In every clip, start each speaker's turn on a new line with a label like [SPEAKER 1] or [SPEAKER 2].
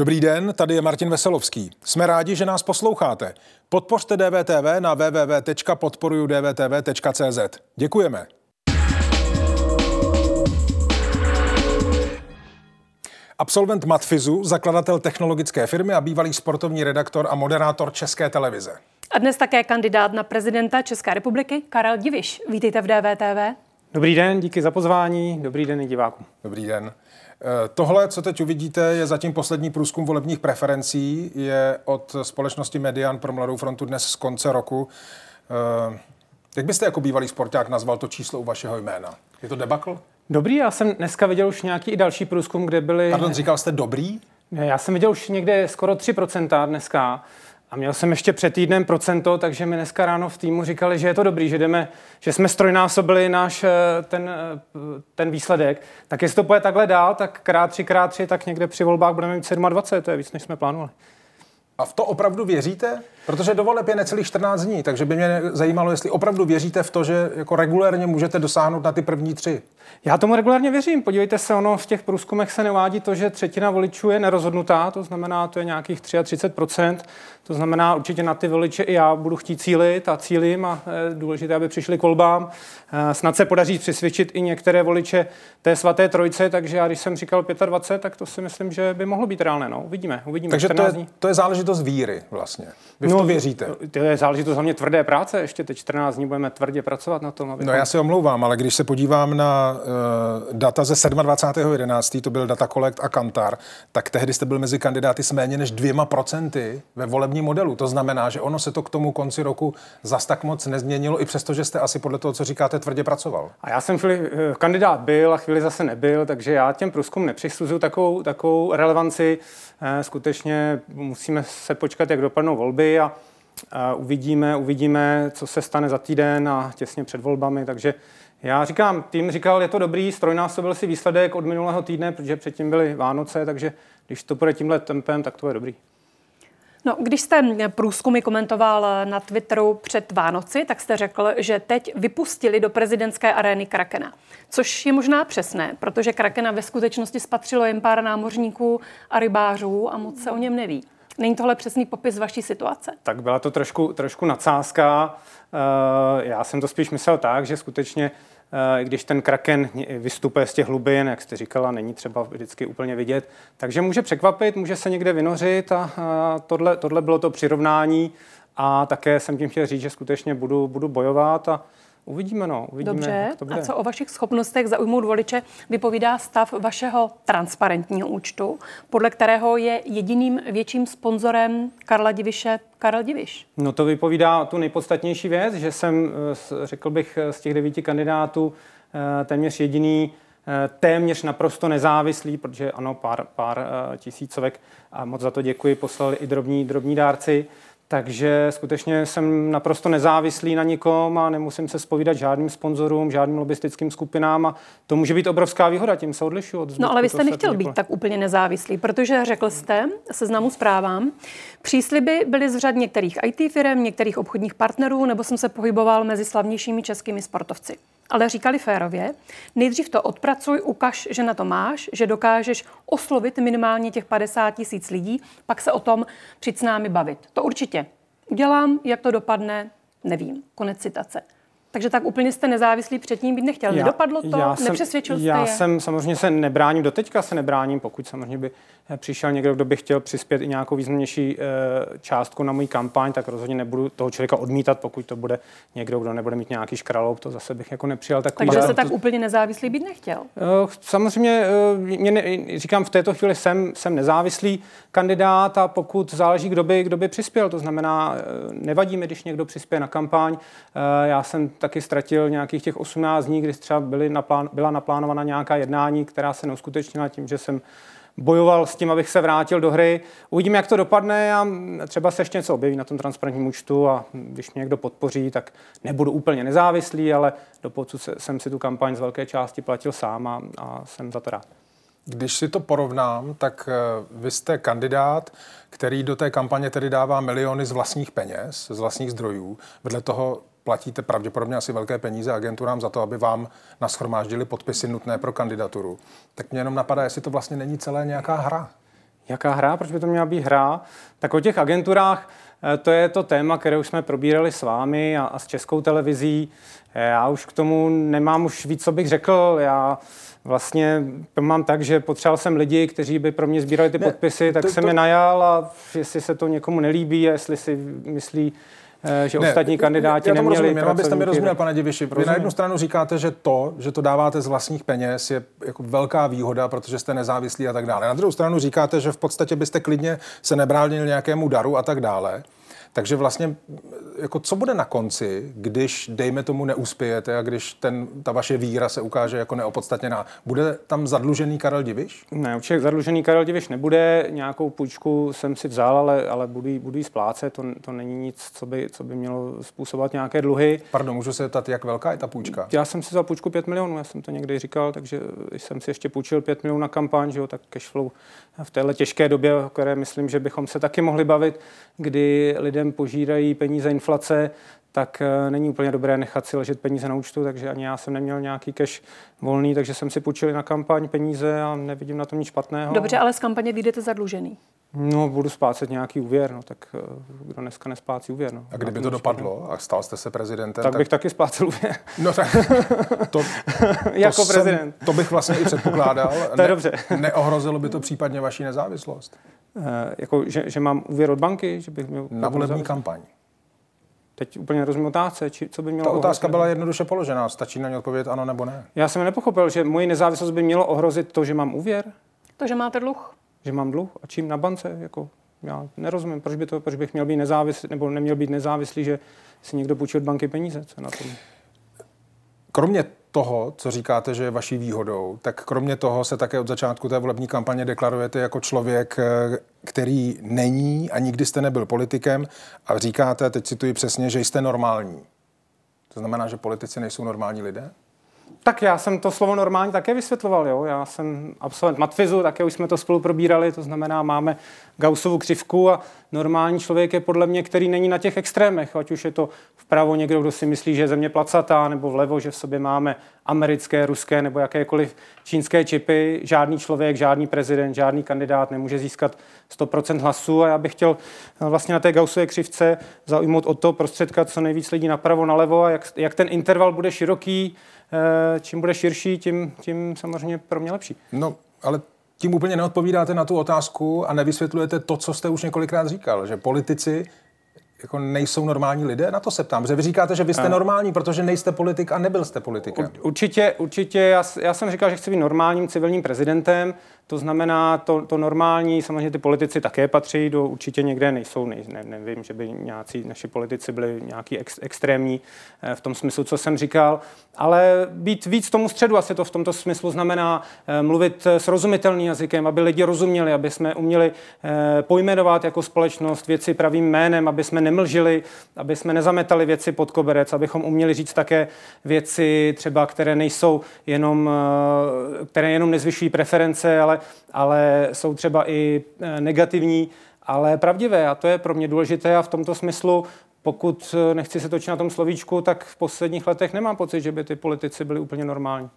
[SPEAKER 1] Dobrý den, tady je Martin Veselovský. Jsme rádi, že nás posloucháte. Podpořte DVTV na www.podporujudvtv.cz. Děkujeme. Absolvent Matfizu, zakladatel technologické firmy a bývalý sportovní redaktor a moderátor České televize.
[SPEAKER 2] A dnes také kandidát na prezidenta České republiky Karel Diviš. Vítejte v DVTV.
[SPEAKER 3] Dobrý den, díky za pozvání. Dobrý den i divákům.
[SPEAKER 1] Dobrý den. Eh, tohle, co teď uvidíte, je zatím poslední průzkum volebních preferencí. Je od společnosti Median pro Mladou frontu dnes z konce roku. Eh, jak byste jako bývalý sporták nazval to číslo u vašeho jména? Je to debakl?
[SPEAKER 3] Dobrý, já jsem dneska viděl už nějaký i další průzkum, kde byly...
[SPEAKER 1] Pardon, říkal jste dobrý?
[SPEAKER 3] Ne, já jsem viděl už někde skoro 3% dneska. A měl jsem ještě před týdnem procento, takže mi dneska ráno v týmu říkali, že je to dobrý, že, jdeme, že jsme strojnásobili náš eh, ten, eh, ten výsledek. Tak jestli to půjde takhle dál, tak krát tři, krát tři, tak někde při volbách budeme mít 27, to je víc, než jsme plánovali.
[SPEAKER 1] A v to opravdu věříte? Protože do voleb je necelých 14 dní, takže by mě zajímalo, jestli opravdu věříte v to, že jako regulérně můžete dosáhnout na ty první tři.
[SPEAKER 3] Já tomu regulárně věřím. Podívejte se, ono v těch průzkumech se neuvádí to, že třetina voličů je nerozhodnutá, to znamená, to je nějakých 33%. To znamená, určitě na ty voliče i já budu chtít cílit a cílím a je důležité, aby přišli k volbám. Eh, snad se podaří přesvědčit i některé voliče té svaté trojce, takže já když jsem říkal 25, tak to si myslím, že by mohlo být reálné. No, uvidíme, uvidíme.
[SPEAKER 1] Takže to je, to je záležitost víry vlastně. Vy
[SPEAKER 3] no,
[SPEAKER 1] to věříte?
[SPEAKER 3] To je záležitost hlavně tvrdé práce. Ještě teď 14 dní budeme tvrdě pracovat na tom.
[SPEAKER 1] Abychom... No já se omlouvám, ale když se podívám na uh, data ze 27.11., to byl data Collect a Kantar, tak tehdy jste byl mezi kandidáty s méně než dvěma procenty ve volebním modelu. To znamená, že ono se to k tomu konci roku zas tak moc nezměnilo, i přesto, že jste asi podle toho, co říkáte, tvrdě pracoval.
[SPEAKER 3] A já jsem chvíli, eh, kandidát byl a chvíli zase nebyl, takže já těm průzkum nepřisuzuju takovou, takovou relevanci. Eh, skutečně musíme se počkat, jak dopadnou volby a uvidíme, uvidíme, co se stane za týden a těsně před volbami, takže já říkám, tým říkal, je to dobrý, strojnásobil si výsledek od minulého týdne, protože předtím byly Vánoce, takže když to půjde tímhle tempem, tak to je dobrý.
[SPEAKER 2] No, když jste průzkumy komentoval na Twitteru před Vánoci, tak jste řekl, že teď vypustili do prezidentské arény Krakena. Což je možná přesné, protože Krakena ve skutečnosti spatřilo jen pár námořníků a rybářů a moc se o něm neví. Není tohle přesný popis vaší situace?
[SPEAKER 3] Tak byla to trošku, trošku nadsázka. Eh, já jsem to spíš myslel tak, že skutečně eh, když ten kraken vystupuje z těch hlubin, jak jste říkala, není třeba vždycky úplně vidět, takže může překvapit, může se někde vynořit a tohle, tohle bylo to přirovnání a také jsem tím chtěl říct, že skutečně budu, budu bojovat a Uvidíme, no. Uvidíme,
[SPEAKER 2] Dobře.
[SPEAKER 3] Jak to bude.
[SPEAKER 2] A co o vašich schopnostech zaujmout voliče vypovídá stav vašeho transparentního účtu, podle kterého je jediným větším sponzorem Karla Diviše Karel Diviš?
[SPEAKER 3] No to vypovídá tu nejpodstatnější věc, že jsem, eh, řekl bych, eh, z těch devíti kandidátů eh, téměř jediný téměř naprosto nezávislý, protože ano, pár, pár tisícovek, a moc za to děkuji, poslali i drobní, drobní dárci, takže skutečně jsem naprosto nezávislý na nikom a nemusím se spovídat žádným sponzorům, žádným lobistickým skupinám a to může být obrovská výhoda, tím se odlišuji od.
[SPEAKER 2] No ale vy jste nechtěl být tak úplně nezávislý, protože řekl jste seznamu zprávám, přísliby byly z řad některých IT firm, některých obchodních partnerů, nebo jsem se pohyboval mezi slavnějšími českými sportovci ale říkali férově, nejdřív to odpracuj, ukaž, že na to máš, že dokážeš oslovit minimálně těch 50 tisíc lidí, pak se o tom přijď s námi bavit. To určitě udělám, jak to dopadne, nevím. Konec citace. Takže tak úplně jste nezávislí předtím být nechtěl. Já, Nedopadlo to? Já Nepřesvědčil
[SPEAKER 3] jsem,
[SPEAKER 2] jste
[SPEAKER 3] Já
[SPEAKER 2] je?
[SPEAKER 3] jsem samozřejmě se nebráním, doteďka se nebráním, pokud samozřejmě by eh, přišel někdo, kdo by chtěl přispět i nějakou významnější e, částku na můj kampaň, tak rozhodně nebudu toho člověka odmítat, pokud to bude někdo, kdo nebude mít nějaký škralouk, to zase bych jako nepřijal.
[SPEAKER 2] Takový Takže se tak úplně nezávislý být nechtěl?
[SPEAKER 3] E, samozřejmě, e, mě ne, říkám, v této chvíli jsem, jsem nezávislý kandidát a pokud záleží, kdo by, kdo by přispěl, to znamená, nevadí mi, když někdo přispěje na kampaň. E, já jsem taky ztratil nějakých těch 18 dní, kdy třeba byly naplán, byla naplánovaná nějaká jednání, která se neuskutečnila tím, že jsem bojoval s tím, abych se vrátil do hry. Uvidíme, jak to dopadne a třeba se ještě něco objeví na tom transparentním účtu a když mě někdo podpoří, tak nebudu úplně nezávislý, ale doposud jsem si tu kampaň z velké části platil sám a, a jsem za to rád.
[SPEAKER 1] Když si to porovnám, tak eh, vy jste kandidát, který do té kampaně tedy dává miliony z vlastních peněz, z vlastních zdrojů. Vedle toho platíte pravděpodobně asi velké peníze agenturám za to, aby vám naschromáždili podpisy nutné pro kandidaturu. Tak mě jenom napadá, jestli to vlastně není celé nějaká hra.
[SPEAKER 3] Jaká hra? Proč by to měla být hra? Tak o těch agenturách eh, to je to téma, které už jsme probírali s vámi a, a s českou televizí. Eh, já už k tomu nemám už víc, co bych řekl. Já vlastně to mám tak, že potřeboval jsem lidi, kteří by pro mě sbírali ty ne, podpisy, tak to, jsem to... je najal a jestli se to někomu nelíbí, jestli si myslí, že ne, ostatní kandidáti já
[SPEAKER 1] neměli rozumím, jenom abyste mi rozuměl, pane Diviši. Vy na jednu stranu říkáte, že to, že to dáváte z vlastních peněz, je jako velká výhoda, protože jste nezávislí a tak dále. Na druhou stranu říkáte, že v podstatě byste klidně se nebránil nějakému daru a tak dále. Takže vlastně, jako co bude na konci, když, dejme tomu, neuspějete a když ten, ta vaše víra se ukáže jako neopodstatněná? Bude tam zadlužený Karel Diviš?
[SPEAKER 3] Ne, určitě zadlužený Karel Diviš nebude. Nějakou půjčku jsem si vzal, ale, ale budu, budu jí splácet. To, to není nic, co by, co by mělo způsobovat nějaké dluhy.
[SPEAKER 1] Pardon, můžu se zeptat, jak velká je ta půjčka?
[SPEAKER 3] Já jsem si za půjčku 5 milionů, já jsem to někdy říkal, takže jsem si ještě půjčil 5 milionů na kampaň, že jo, tak cashflow v téhle těžké době, o které myslím, že bychom se taky mohli bavit, kdy lidem požírají peníze inflace, tak eh, není úplně dobré nechat si ležet peníze na účtu, takže ani já jsem neměl nějaký cash volný, takže jsem si půjčil na kampaň peníze a nevidím na tom nic špatného.
[SPEAKER 2] Dobře, ale z kampaně vyjdete zadlužený.
[SPEAKER 3] No, budu splácet nějaký úvěr, no, tak eh, kdo dneska nesplácí úvěr. No.
[SPEAKER 1] A kdyby to dopadlo a stal jste se prezidentem?
[SPEAKER 3] Tak, tak... bych taky splácel úvěr.
[SPEAKER 1] No tak to,
[SPEAKER 3] jako to prezident.
[SPEAKER 1] Jsem, to bych vlastně i předpokládal.
[SPEAKER 3] to je ne, dobře.
[SPEAKER 1] Neohrozilo by to případně vaši nezávislost?
[SPEAKER 3] E, jako, že, že mám úvěr od banky? Že bych měl
[SPEAKER 1] Na volební kampaň.
[SPEAKER 3] Teď úplně nerozumím otázce, či, co by mělo
[SPEAKER 1] Ta otázka ohrozit? byla jednoduše položená, stačí na ně odpovědět ano nebo ne.
[SPEAKER 3] Já jsem nepochopil, že moji nezávislost by mělo ohrozit to, že mám úvěr?
[SPEAKER 2] To, že máte dluh?
[SPEAKER 3] že mám dluh a čím na bance, jako já nerozumím, proč, by to, proč bych měl být nezávislý, nebo neměl být nezávislý, že si někdo půjčí od banky peníze, co na tom.
[SPEAKER 1] Kromě toho, co říkáte, že je vaší výhodou, tak kromě toho se také od začátku té volební kampaně deklarujete jako člověk, eh, který není a nikdy jste nebyl politikem a říkáte, teď cituji přesně, že jste normální. To znamená, že politici nejsou normální lidé?
[SPEAKER 3] Tak já jsem to slovo normální také vysvětloval. Jo. Já jsem absolvent matfizu, také už jsme to spolu probírali, to znamená, máme Gaussovu křivku a normální člověk je podle mě, který není na těch extrémech, ať už je to vpravo někdo, kdo si myslí, že je země placatá, nebo vlevo, že v sobě máme americké, ruské nebo jakékoliv čínské čipy. Žádný člověk, žádný prezident, žádný kandidát nemůže získat 100% hlasů a já bych chtěl vlastně na té Gaussové křivce zaujmout o to prostředka co nejvíc lidí napravo, nalevo a jak, jak ten interval bude široký, čím bude širší, tím, tím samozřejmě pro mě lepší.
[SPEAKER 1] No, ale tím úplně neodpovídáte na tu otázku a nevysvětlujete to, co jste už několikrát říkal, že politici jako nejsou normální lidé? Na to se ptám. Že vy říkáte, že vy jste a... normální, protože nejste politik a nebyl jste politikem.
[SPEAKER 3] Určitě, určitě. Já, já jsem říkal, že chci být normálním civilním prezidentem. To znamená, to, to normální, samozřejmě ty politici také patří do určitě někde nejsou, ne, ne, nevím, že by nějací naši politici byli nějaký ex, extrémní eh, v tom smyslu, co jsem říkal, ale být víc tomu středu, asi to v tomto smyslu znamená eh, mluvit srozumitelným jazykem, aby lidi rozuměli, aby jsme uměli eh, pojmenovat jako společnost věci pravým jménem, aby jsme nemlžili, aby jsme nezametali věci pod koberec, abychom uměli říct také věci třeba, které nejsou jenom, které jenom nezvyšují preference, ale ale jsou třeba i e, negativní, ale pravdivé. A to je pro mě důležité a v tomto smyslu pokud e, nechci se točit na tom slovíčku, tak v posledních letech nemám pocit, že by ty politici byli úplně normální.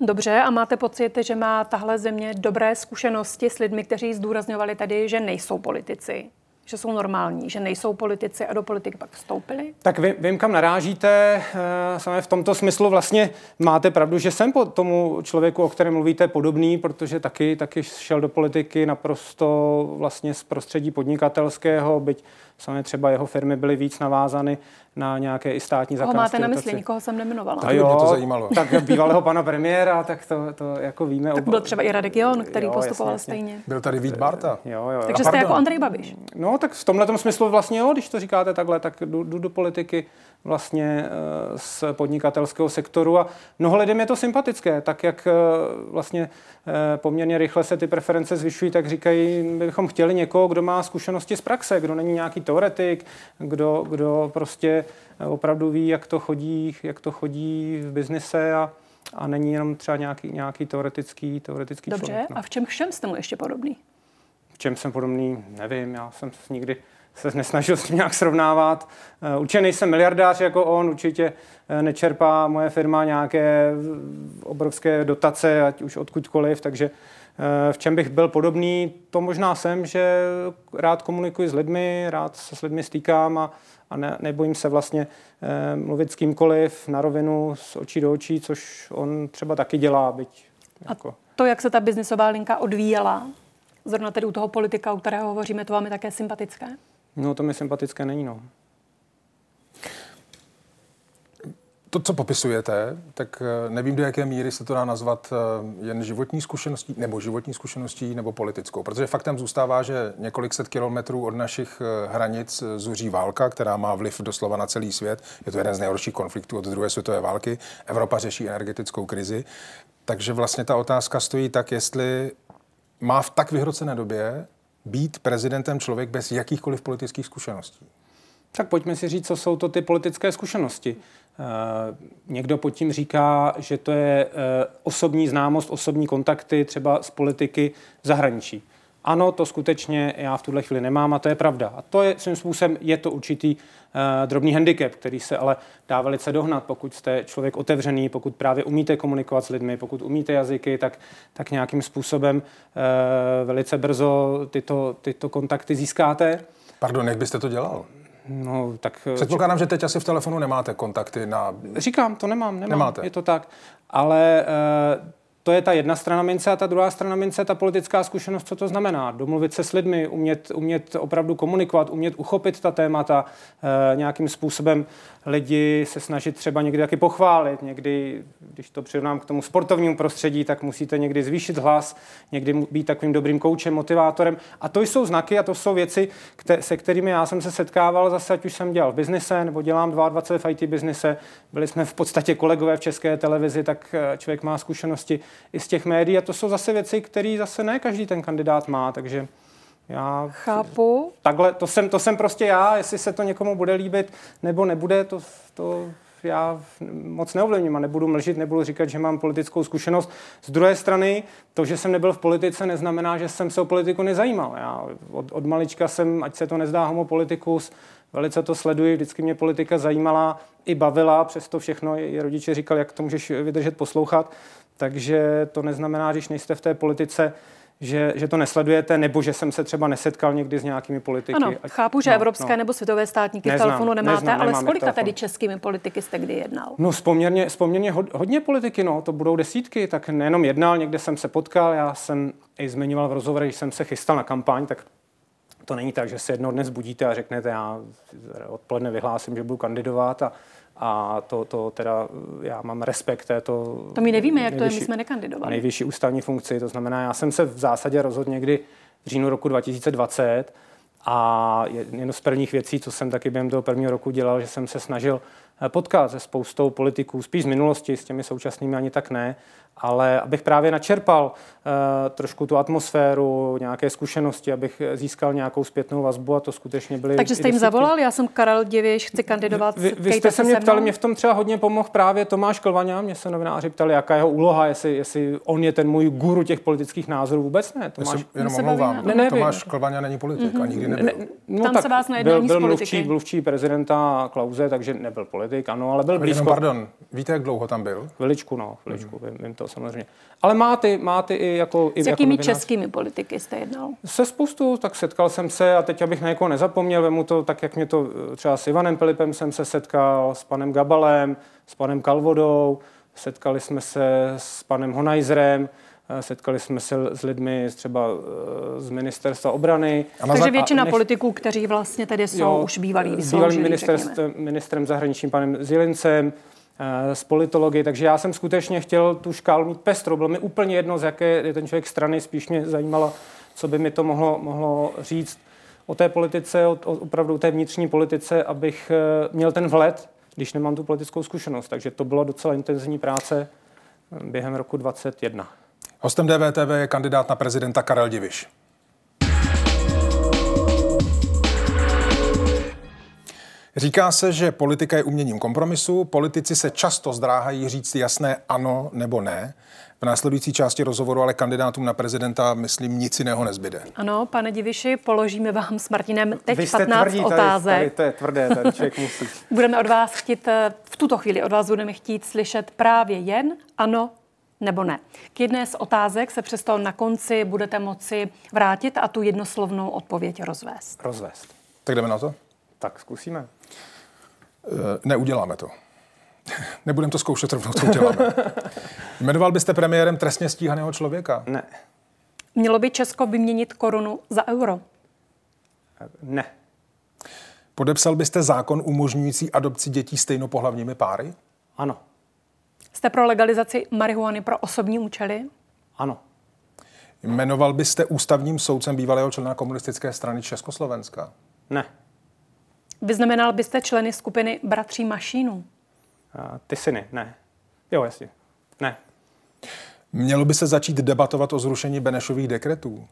[SPEAKER 2] Dobře, a máte pocit, že má tahle země dobré zkušenosti s lidmi, kteří zdůrazňovali tady, že nejsou politici? Že jsou normální, že nejsou politici a do politiky pak vstoupili?
[SPEAKER 3] Tak vy, vím, kam narážíte. Eh, Samé v tomto smyslu vlastně máte pravdu, že jsem po tomu člověku, o kterém mluvíte, podobný, protože taky, taky šel do politiky naprosto vlastně z prostředí podnikatelského, byť Samé třeba jeho firmy byly víc navázány na nějaké i státní zakázky.
[SPEAKER 2] Koho máte na mysli? Nikoho jsem nemenovala.
[SPEAKER 3] Tak jo, mě to zajímalo. Tak bývalého pana premiéra, tak to, to jako víme.
[SPEAKER 2] Tak byl třeba i Radek Jon, který jo, postupoval jasně, stejně.
[SPEAKER 1] Byl tady Vít Barta.
[SPEAKER 3] Jo, jo,
[SPEAKER 2] Takže jste jako Andrej Babiš.
[SPEAKER 3] No, tak v tomhle smyslu vlastně jo, když to říkáte takhle, tak jdu, jdu do politiky vlastně eh, z podnikatelského sektoru a mnoho lidem je to sympatické, tak jak eh, vlastně eh, poměrně rychle se ty preference zvyšují, tak říkají, my bychom chtěli někoho, kdo má zkušenosti z praxe, kdo není nějaký teoretik, kdo, kdo prostě opravdu ví, jak to chodí, jak to chodí v biznise a, a není jenom třeba nějaký, nějaký teoretický, teoretický
[SPEAKER 2] Dobře,
[SPEAKER 3] člověk.
[SPEAKER 2] No. a v čem všem jste mu ještě podobný?
[SPEAKER 3] V čem jsem podobný, nevím, já jsem nikdy se nesnažil s tím nějak srovnávat. Určitě nejsem miliardář jako on, určitě nečerpá moje firma nějaké obrovské dotace, ať už odkudkoliv, takže v čem bych byl podobný, to možná jsem, že rád komunikuji s lidmi, rád se s lidmi stýkám a, a ne, nebojím se vlastně eh, mluvit s kýmkoliv na rovinu, z očí do očí, což on třeba taky dělá, byť
[SPEAKER 2] jako... A to, jak se ta biznisová linka odvíjela, zrovna tedy u toho politika, o kterého hovoříme, to vám je také sympatické?
[SPEAKER 3] No, to mi sympatické není, no.
[SPEAKER 1] To, co popisujete, tak eh, nevím, do jaké míry se to dá nazvat eh, jen životní zkušeností, nebo životní zkušeností, nebo politickou. Protože faktem zůstává, že několik set kilometrů od našich eh, hranic zuří válka, která má vliv doslova na celý svět. Je to jeden z nejhorších konfliktů od druhé světové války. Evropa řeší energetickou krizi. Takže vlastně ta otázka stojí tak, jestli má v tak vyhrocené době být prezidentem člověk bez jakýchkoliv politických zkušeností.
[SPEAKER 3] Tak pojďme si říct, co jsou to ty politické zkušenosti. Eh, někdo pod tím říká, že to je eh, osobní známost, osobní kontakty třeba z politiky v zahraničí. Ano, to skutečně já v tuhle chvíli nemám a to je pravda. A to je svým způsobem, je to určitý uh, drobný handicap, který se ale dá velice dohnat, pokud jste člověk otevřený, pokud právě umíte komunikovat s lidmi, pokud umíte jazyky, tak, tak nějakým způsobem uh, velice brzo tyto, tyto kontakty získáte.
[SPEAKER 1] Pardon, jak byste to dělal? No, tak... Eh, Předpokládám, že teď asi v telefonu nemáte kontakty na...
[SPEAKER 3] Říkám, to nemám, nemám. Nemáte. Je to tak. Ale to je ta jedna strana mince a ta druhá strana mince, ta politická zkušenost, co to znamená. Domluvit se s lidmi, umět, umět opravdu komunikovat, umět uchopit ta témata, e, nějakým způsobem lidi se snažit třeba někdy taky pochválit. Někdy, když to přirovnám k tomu sportovnímu prostředí, tak musíte někdy zvýšit hlas, někdy být takovým dobrým koučem, motivátorem. A to jsou znaky a to jsou věci, kte- se kterými já jsem se setkával zase, ať už jsem dělal v biznise nebo dělám 22 v IT biznise. Byli jsme v podstatě kolegové v české televizi, tak eh, člověk má zkušenosti i z těch médií a to jsou zase věci, které zase ne každý ten kandidát má, takže já
[SPEAKER 2] chápu.
[SPEAKER 3] Takhle, to jsem, to jsem prostě já, jestli se to někomu bude líbit nebo nebude, to, to já moc neovlivním a nebudu mlžit, nebudu říkat, že mám politickou zkušenost. Z druhé strany, to, že jsem nebyl v politice, neznamená, že jsem se o politiku nezajímal. Já od, od malička jsem, ať se to nezdá homopolitikus, velice to sleduji, vždycky mě politika zajímala i bavila, přesto všechno i rodiče říkali, jak to můžeš vydržet poslouchat. Takže to neznamená, když nejste v té politice, že, že to nesledujete, nebo že jsem se třeba nesetkal někdy s nějakými politiky.
[SPEAKER 2] Ano, chápu, že no, evropské no. nebo světové státníky neznám, v telefonu nemáte, neznám, ale s kolika tedy českými politiky jste kdy jednal?
[SPEAKER 3] No, vzpoměrně, vzpoměrně hodně politiky, no, to budou desítky, tak nejenom jednal, někde jsem se potkal, já jsem i zmiňoval v rozhovorech, když jsem se chystal na kampaň, tak to není tak, že se jednou dnes budíte a řeknete, já odpoledne vyhlásím, že budu kandidovat a a to, to teda já mám respekt této...
[SPEAKER 2] To my nevíme, jak to je, my jsme nekandidovali.
[SPEAKER 3] Nejvyšší ústavní funkci, to znamená, já jsem se v zásadě rozhodl někdy v říjnu roku 2020 a jedno z prvních věcí, co jsem taky během toho prvního roku dělal, že jsem se snažil potkat se spoustou politiků, spíš z minulosti, s těmi současnými ani tak ne, ale abych právě načerpal uh, trošku tu atmosféru, nějaké zkušenosti, abych získal nějakou zpětnou vazbu a to skutečně byly.
[SPEAKER 2] Takže jste jim zavolal? Já jsem Karel Divěš, chci kandidovat.
[SPEAKER 3] Vy, vy jste se mě ptali, mě v tom třeba hodně pomohl právě Tomáš Klvaňa, mě se novináři ptali, jaká je jeho úloha, jestli, jestli on je ten můj guru těch politických názorů. Vůbec ne.
[SPEAKER 1] Tomáš, jenom omlouvám. Ne, ne, Tomáš Klvaňa není politik mm-hmm. a nikdy nebyl. Ne,
[SPEAKER 2] no, Tam tak se vás
[SPEAKER 3] byl, byl mluvčí, mluvčí prezidenta Klauze, takže nebyl politik, ano, ale byl blízko. Jenom
[SPEAKER 1] pardon, víte, jak dlouho tam byl?
[SPEAKER 3] Chviličku, no, chviličku, mm-hmm. vím, vím to samozřejmě. Ale má ty, má ty i jako...
[SPEAKER 2] S
[SPEAKER 3] i
[SPEAKER 2] jakými
[SPEAKER 3] jako
[SPEAKER 2] českými politiky jste jednal?
[SPEAKER 3] Se spoustu, tak setkal jsem se a teď abych na někoho nezapomněl, vemu to tak, jak mě to třeba s Ivanem Pilipem jsem se setkal, s panem Gabalem, s panem Kalvodou, setkali jsme se s panem Honajzrem, setkali jsme se s lidmi třeba eh, z ministerstva obrany.
[SPEAKER 2] A Takže většina než... politiků, kteří vlastně tedy jsou jo, už bývalí
[SPEAKER 3] bývalým ministrem zahraničním panem Zilincem, Eh, z politologie, takže já jsem skutečně chtěl tu škálu mít pestrou. Bylo mi úplně jedno, z jaké je ten člověk strany, spíš mě zajímalo, co by mi to mohlo, mohlo říct o té politice, o, o opravdu té vnitřní politice, abych eh, měl ten vhled, když nemám tu politickou zkušenost. Takže to bylo docela intenzivní práce eh, během roku 2021.
[SPEAKER 1] Hostem DVTV je kandidát na prezidenta Karel Diviš. Říká se, že politika je uměním kompromisu, politici se často zdráhají říct jasné ano nebo ne. V následující části rozhovoru ale kandidátům na prezidenta, myslím, nic jiného nezbyde.
[SPEAKER 2] Ano, pane Diviši, položíme vám s Martinem teď
[SPEAKER 3] Vy jste
[SPEAKER 2] 15
[SPEAKER 3] tvrdí,
[SPEAKER 2] otázek.
[SPEAKER 3] Tady, tady, to je tvrdé, tady člověk musí.
[SPEAKER 2] Budeme od vás chtít, eh, v tuto chvíli od vás budeme chtít slyšet právě jen ano nebo ne. K jedné z otázek se přesto na konci budete moci vrátit a tu jednoslovnou odpověď rozvést.
[SPEAKER 3] Rozvést.
[SPEAKER 1] Tak jdeme na to?
[SPEAKER 3] Tak zkusíme.
[SPEAKER 1] Eh, Neuděláme to. Nebudeme to zkoušet rovnou, co uděláme. Jmenoval byste premiérem trestně stíhaného člověka?
[SPEAKER 3] Ne.
[SPEAKER 2] Mělo by Česko vyměnit korunu za euro?
[SPEAKER 3] Ne.
[SPEAKER 1] Podepsal byste zákon umožňující adopci dětí stejnopohlavními páry?
[SPEAKER 3] Ano.
[SPEAKER 2] Jste pro legalizaci marihuany pro osobní účely?
[SPEAKER 3] Ano.
[SPEAKER 1] Jmenoval byste ústavním soudcem bývalého člena komunistické strany Československa?
[SPEAKER 3] Ne.
[SPEAKER 2] Vyznamenal byste členy skupiny Bratří Mašínů?
[SPEAKER 3] A ty syny? Ne. Jo, jasně. Ne.
[SPEAKER 1] Mělo by se začít debatovat o zrušení Benešových dekretů?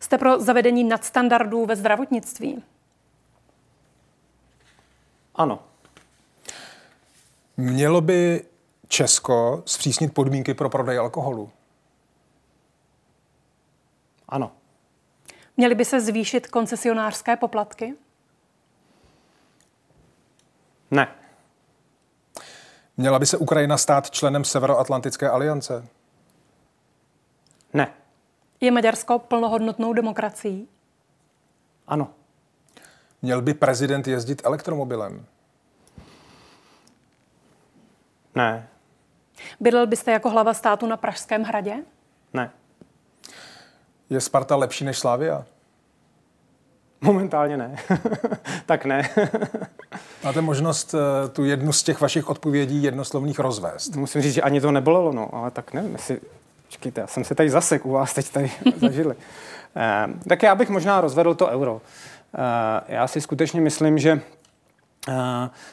[SPEAKER 2] Jste pro zavedení nadstandardů ve zdravotnictví?
[SPEAKER 3] Ano.
[SPEAKER 1] Mělo by Česko zpřísnit podmínky pro prodej alkoholu?
[SPEAKER 3] Ano.
[SPEAKER 2] Měly by se zvýšit koncesionářské poplatky?
[SPEAKER 3] Ne.
[SPEAKER 1] Měla by se Ukrajina stát členem Severoatlantické aliance?
[SPEAKER 3] Ne.
[SPEAKER 2] Je Maďarsko plnohodnotnou demokracií?
[SPEAKER 3] Ano.
[SPEAKER 1] Měl by prezident jezdit elektromobilem?
[SPEAKER 3] Ne.
[SPEAKER 2] Bydlel byste jako hlava státu na Pražském hradě?
[SPEAKER 3] Ne.
[SPEAKER 1] Je Sparta lepší než Slavia?
[SPEAKER 3] Momentálně ne. tak ne.
[SPEAKER 1] Máte možnost eh, tu jednu z těch vašich odpovědí jednoslovných rozvést.
[SPEAKER 3] Musím říct, že ani to nebolelo, no, ale tak nevím, jestli... Počkejte, já jsem se tady zasek u vás teď tady zažili. Eh, tak já bych možná rozvedl to euro. Eh, já si skutečně myslím, že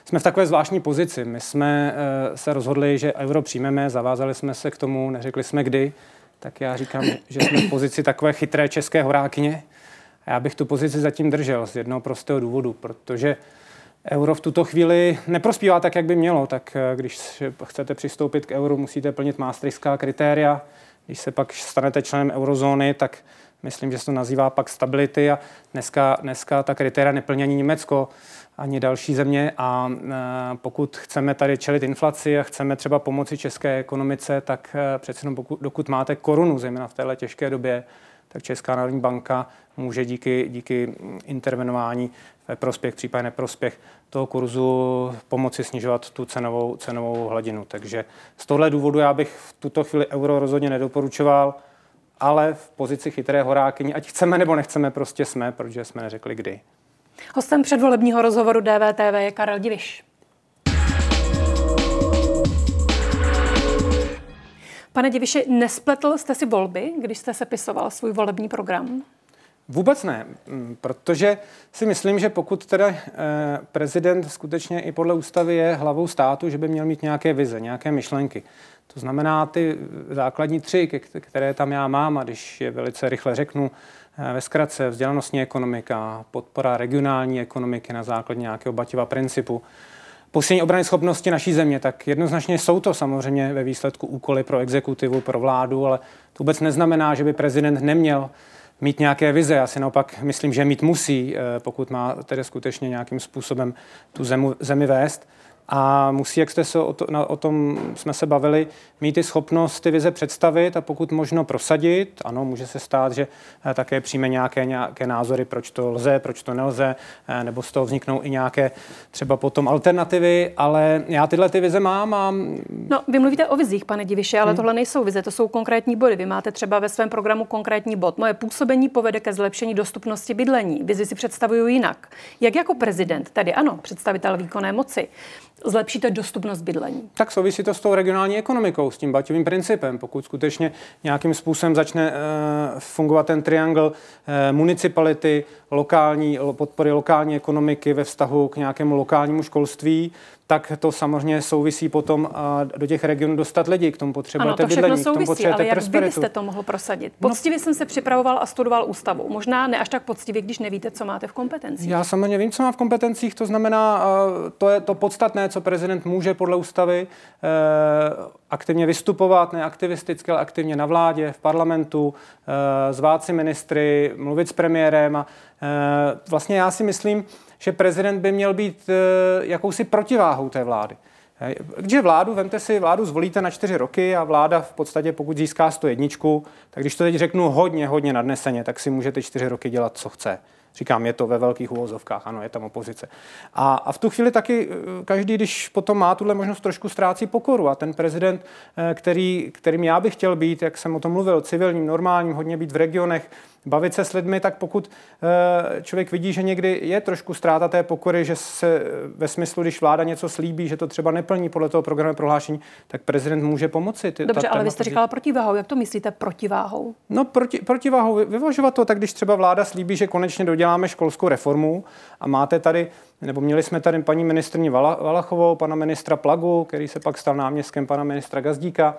[SPEAKER 3] jsme v takové zvláštní pozici. My jsme eh, se rozhodli, že euro přijmeme, zavázali jsme se k tomu, neřekli jsme kdy, tak já říkám, že jsme v pozici takové chytré české horákyně. A já bych tu pozici zatím držel z jednoho prostého důvodu, protože Euro v tuto chvíli neprospívá tak, jak by mělo, tak eh, když chcete přistoupit k euru, musíte plnit maastrichtská kritéria. Když se pak stanete členem eurozóny, tak myslím, že se to nazývá pak stability a dneska, dneska ta kritéria neplní ani Německo, ani další země a eh, pokud chceme tady čelit inflaci a chceme třeba pomoci české ekonomice, tak eh, přece jenom pokud, dokud máte korunu, zejména v téhle těžké době, tak Česká národní banka může díky, díky intervenování ve prospěch, případně neprospěch toho kurzu pomoci snižovat tu cenovou, cenovou hladinu. Takže z tohle důvodu já bych v tuto chvíli euro rozhodně nedoporučoval, ale v pozici chytré horákyně, ať chceme nebo nechceme, prostě jsme, protože jsme neřekli kdy.
[SPEAKER 2] Hostem předvolebního rozhovoru DVTV je Karel Diviš. Pane Diviši, nespletl jste si volby, když jste sepisoval svůj volební program?
[SPEAKER 3] Vůbec ne, mm, protože si myslím, že pokud teda eh, prezident skutečně i podle ústavy je hlavou státu, že by měl mít nějaké vize, nějaké myšlenky. To znamená ty základní tři, které tam já mám, a když je velice rychle řeknu, eh, ve zkratce vzdělanostní ekonomika, podpora regionální ekonomiky na základě nějakého Baťova principu, posílení obrany schopnosti naší země, tak jednoznačně jsou to samozřejmě ve výsledku úkoly pro exekutivu, pro vládu, ale to vůbec neznamená, že by prezident neměl mít nějaké vize. Já si naopak myslím, že mít musí, eh, pokud má tedy skutečně nějakým způsobem tu zemi, zemi vést. A musí, jak jste se o, to, na, o tom jsme se bavili, mít i schopnost ty vize představit a pokud možno prosadit. Ano, může se stát, že eh, také přijme nějaké, nějaké názory, proč to lze, proč to nelze, eh, nebo z toho vzniknou i nějaké třeba potom alternativy, ale já tyhle ty vize mám a
[SPEAKER 2] No, vy mluvíte o vizích, pane Diviše, ale hmm. tohle nejsou vize, to jsou konkrétní body. Vy máte třeba ve svém programu konkrétní bod. Moje působení povede ke zlepšení dostupnosti bydlení. Vizi si představuju jinak. Jak jako prezident, tedy ano, představitel výkonné moci, zlepšíte dostupnost bydlení?
[SPEAKER 3] Tak souvisí to s tou regionální ekonomikou, s tím baťovým principem. Pokud skutečně nějakým způsobem začne uh, fungovat ten triangl uh, municipality, lokální, podpory lokální ekonomiky ve vztahu k nějakému lokálnímu školství, tak to samozřejmě souvisí potom a do těch regionů dostat lidi, k tomu potřebujete
[SPEAKER 2] ano, to
[SPEAKER 3] bydlení,
[SPEAKER 2] souvisí,
[SPEAKER 3] k tomu potřebujete
[SPEAKER 2] ale jak
[SPEAKER 3] prosperitu.
[SPEAKER 2] byste to mohl prosadit? Poctivě no, jsem se připravoval a studoval ústavu. Možná ne až tak poctivě, když nevíte, co máte v kompetencích.
[SPEAKER 3] Já samozřejmě vím, co má v kompetencích, to znamená, to je to podstatné, co prezident může podle ústavy aktivně vystupovat, ne aktivisticky, ale aktivně na vládě, v parlamentu, eh, zvát si ministry, mluvit s premiérem. A vlastně já si myslím, že prezident by měl být jakousi protiváhou té vlády. Když vládu, vemte si, vládu zvolíte na čtyři roky a vláda v podstatě, pokud získá 101, tak když to teď řeknu hodně, hodně nadneseně, tak si můžete čtyři roky dělat, co chce. Říkám, je to ve velkých úvozovkách, ano, je tam opozice. A, a v tu chvíli taky eh, každý, když potom má tuhle možnost, trošku ztrácí pokoru. A ten prezident, eh, který, kterým já bych chtěl být, jak jsem o tom mluvil, civilním, normálním, hodně být v regionech, bavit se s lidmi, tak pokud eh, člověk vidí, že někdy je trošku ztráta té pokory, že se ve smyslu, když vláda něco slíbí, že to třeba neplní podle toho programu prohlášení, tak prezident může pomoci.
[SPEAKER 2] Ty, Dobře, ta, ale vy jste říkala protiváhou. Jak to myslíte protiváhou?
[SPEAKER 3] No, proti, protiváhou. Vyvažovat to tak, když třeba vláda slíbí, že konečně doděláme školskou reformu a máte tady nebo měli jsme tady paní ministrní Valachovou, pana ministra Plagu, který se pak stal náměstkem pana ministra Gazdíka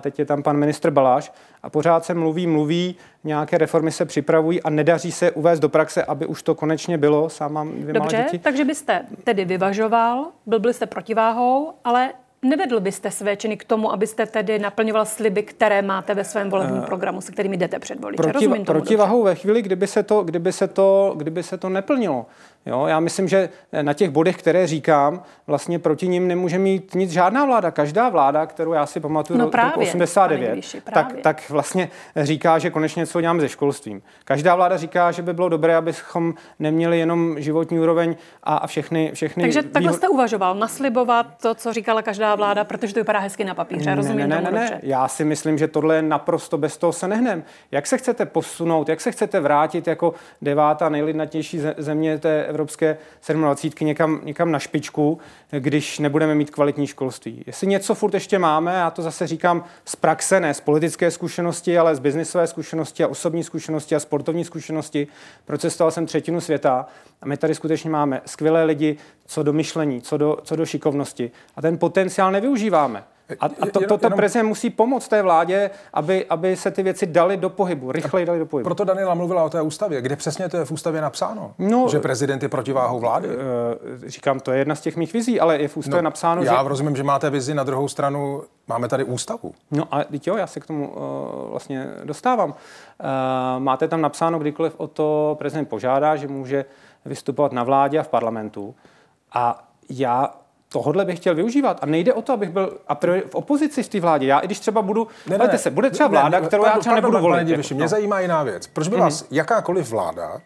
[SPEAKER 3] teď je tam pan ministr Baláš a pořád se mluví, mluví, nějaké reformy se připravují a nedaří se uvést do praxe, aby už to konečně bylo. Sám mám dvě
[SPEAKER 2] Dobře,
[SPEAKER 3] děti.
[SPEAKER 2] takže byste tedy vyvažoval, byl byste protiváhou, ale Nevedl byste své činy k tomu, abyste tedy naplňoval sliby, které máte ve svém volebním uh, programu, se kterými jdete před voliče.
[SPEAKER 3] Protiv,
[SPEAKER 2] Rozumím
[SPEAKER 3] tomu protivahou dobře. ve chvíli, kdyby se, to, kdyby, se to, kdyby se to neplnilo. Jo, já myslím, že na těch bodech, které říkám, vlastně proti ním nemůže mít nic žádná vláda. Každá vláda, kterou já si pamatuju
[SPEAKER 2] no
[SPEAKER 3] do roku 89, Výši, tak, tak vlastně říká, že konečně něco děláme se školstvím. Každá vláda říká, že by bylo dobré, abychom neměli jenom životní úroveň a, a všechny, všechny...
[SPEAKER 2] Takže takhle výhod... jste uvažoval, naslibovat to, co říkala každá vláda, protože to vypadá hezky na papíře. Ne, Rozumím
[SPEAKER 3] ne, ne, ne, ne. Já si myslím, že tohle je naprosto bez toho se nehnem. Jak se chcete posunout, jak se chcete vrátit jako devátá nejlidnatější země té evropské 27 někam, někam na špičku, když nebudeme mít kvalitní školství. Jestli něco furt ještě máme, já to zase říkám z praxe, ne z politické zkušenosti, ale z biznisové zkušenosti a osobní zkušenosti a sportovní zkušenosti. Procestoval jsem třetinu světa a my tady skutečně máme skvělé lidi, co do myšlení, co do, co do šikovnosti. A ten potenciál nevyužíváme. A, a to, to, to jenom... prezident musí pomoct té vládě, aby, aby se ty věci dali do pohybu, rychleji dali do pohybu.
[SPEAKER 1] Proto Daniela mluvila o té ústavě. Kde přesně to je v ústavě napsáno? No, že prezident je protiváhou vlády?
[SPEAKER 3] Eh, říkám, to je jedna z těch mých vizí, ale je v ústavě no, napsáno,
[SPEAKER 1] já že... rozumím, že máte vizi, na druhou stranu máme tady ústavu.
[SPEAKER 3] No a jo, já se k tomu uh, vlastně dostávám. Uh, máte tam napsáno, kdykoliv o to prezident požádá, že může vystupovat na vládě a v parlamentu. A já tohle bych chtěl využívat. A nejde o to, abych byl a priori v opozici v té vládě. Já i když třeba budu, ne, ne, se, bude třeba vláda, ne, kterou pardon, já třeba nebudu volit. Pane
[SPEAKER 1] Diviši, mě no. zajímá jiná věc. Proč by mm-hmm. vás jakákoliv vláda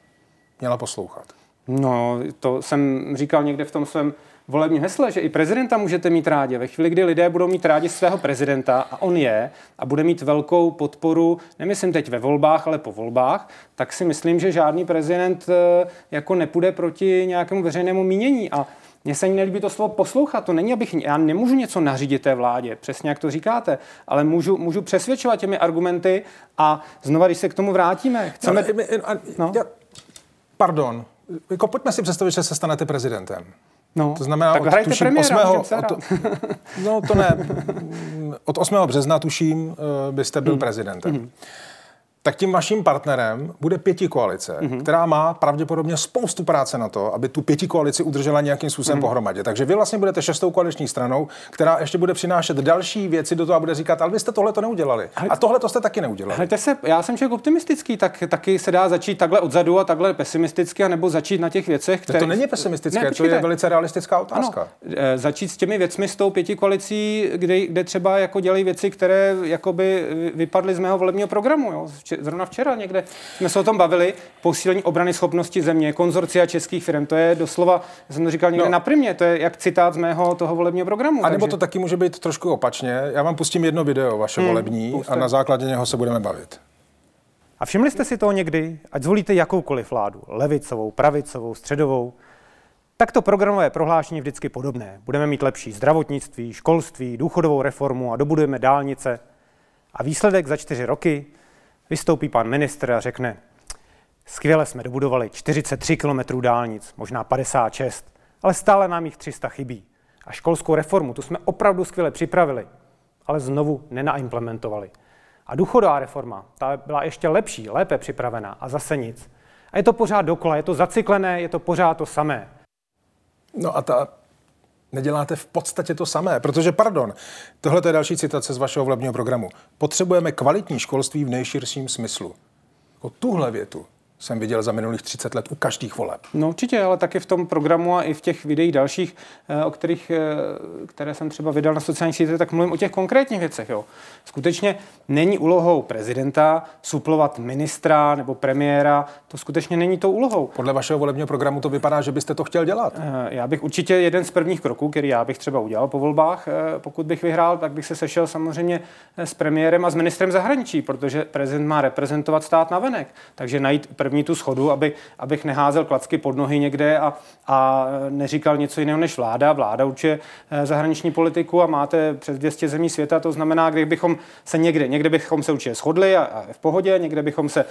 [SPEAKER 1] měla poslouchat?
[SPEAKER 3] No, to jsem říkal někde v tom svém volebním hesle, že i prezidenta můžete mít rádi. Ve chvíli, kdy lidé budou mít rádi svého prezidenta, a on je, a bude mít velkou podporu, nemyslím teď ve volbách, ale po volbách, tak si myslím, že žádný prezident eh, jako nepůjde proti nějakému veřejnému mínění. A mně se ani nelíbí to slovo poslouchat. To není, abych, já nemůžu něco nařídit té vládě, přesně jak to říkáte, ale můžu, můžu přesvědčovat těmi argumenty a znova, když se k tomu vrátíme, chceme... No,
[SPEAKER 1] no. Já, pardon, jako pojďme si představit, že se stanete prezidentem.
[SPEAKER 3] No,
[SPEAKER 1] to znamená,
[SPEAKER 3] tak od, tuším, premiéra, 8.
[SPEAKER 1] Od, no to ne. Od 8. března, tuším, eh, byste byl mm. prezidentem. Mm tak tím vaším partnerem bude pěti koalice, mm-hmm. která má pravděpodobně spoustu práce na to, aby tu pěti koalici udržela nějakým způsobem mm-hmm. pohromadě. Takže vy vlastně budete šestou koaliční stranou, která ještě bude přinášet další věci do toho a bude říkat, ale vy jste tohle to neudělali. A tohle to jste taky neudělali.
[SPEAKER 3] Hejte se, já jsem člověk optimistický, tak taky se dá začít takhle odzadu a takhle pesimisticky, anebo začít na těch věcech,
[SPEAKER 1] které. To není pesimistické, ne, to je velice realistická otázka.
[SPEAKER 3] Ano, e, začít s těmi věcmi s tou pěti koalicí, kde, kde třeba jako dělají věci, které jakoby vypadly z mého volebního programu. Jo zrovna včera někde jsme se o tom bavili, posílení obrany schopnosti země, konzorcia českých firm, to je doslova, já jsem to říkal někde no. na primě, to je jak citát z mého toho volebního programu.
[SPEAKER 1] A nebo takže... to taky může být trošku opačně. Já vám pustím jedno video, vaše hmm, volební, puste. a na základě něho se budeme bavit.
[SPEAKER 4] A všimli jste si toho někdy, ať zvolíte jakoukoliv vládu, levicovou, pravicovou, středovou, tak to programové prohlášení je vždycky podobné. Budeme mít lepší zdravotnictví, školství, důchodovou reformu a dobudujeme dálnice. A výsledek za čtyři roky Vystoupí pan ministr a řekne, skvěle jsme dobudovali 43 km dálnic, možná 56, ale stále nám jich 300 chybí. A školskou reformu, tu jsme opravdu skvěle připravili, ale znovu nenaimplementovali. A důchodová reforma, ta byla ještě lepší, lépe připravená a zase nic. A je to pořád dokola, je to zacyklené, je to pořád to samé.
[SPEAKER 1] No a ta neděláte v podstatě to samé, protože, pardon, tohle je další citace z vašeho volebního programu. Potřebujeme kvalitní školství v nejširším smyslu. Jako tuhle větu jsem viděl za minulých 30 let u každých voleb.
[SPEAKER 3] No určitě, ale taky v tom programu a i v těch videích dalších, eh, o kterých, eh, které jsem třeba vydal na sociálních sítích, tak mluvím o těch konkrétních věcech. Jo. Skutečně není úlohou prezidenta suplovat ministra nebo premiéra, to skutečně není tou úlohou.
[SPEAKER 1] Podle vašeho volebního programu to vypadá, že byste to chtěl dělat.
[SPEAKER 3] Eh, já bych určitě jeden z prvních kroků, který já bych třeba udělal po volbách, pokud bych vyhrál, tak bych se sešel samozřejmě s premiérem a s ministrem zahraničí, protože prezident má reprezentovat stát na venek. Takže najít první tu schodu, aby, abych neházel klacky pod nohy někde a, a neříkal něco jiného než vláda. Vláda určuje eh, zahraniční politiku a máte přes 200 zemí světa, to znamená, kdybychom se někde, někde bychom se určitě shodli a, a v pohodě, někde bychom se e,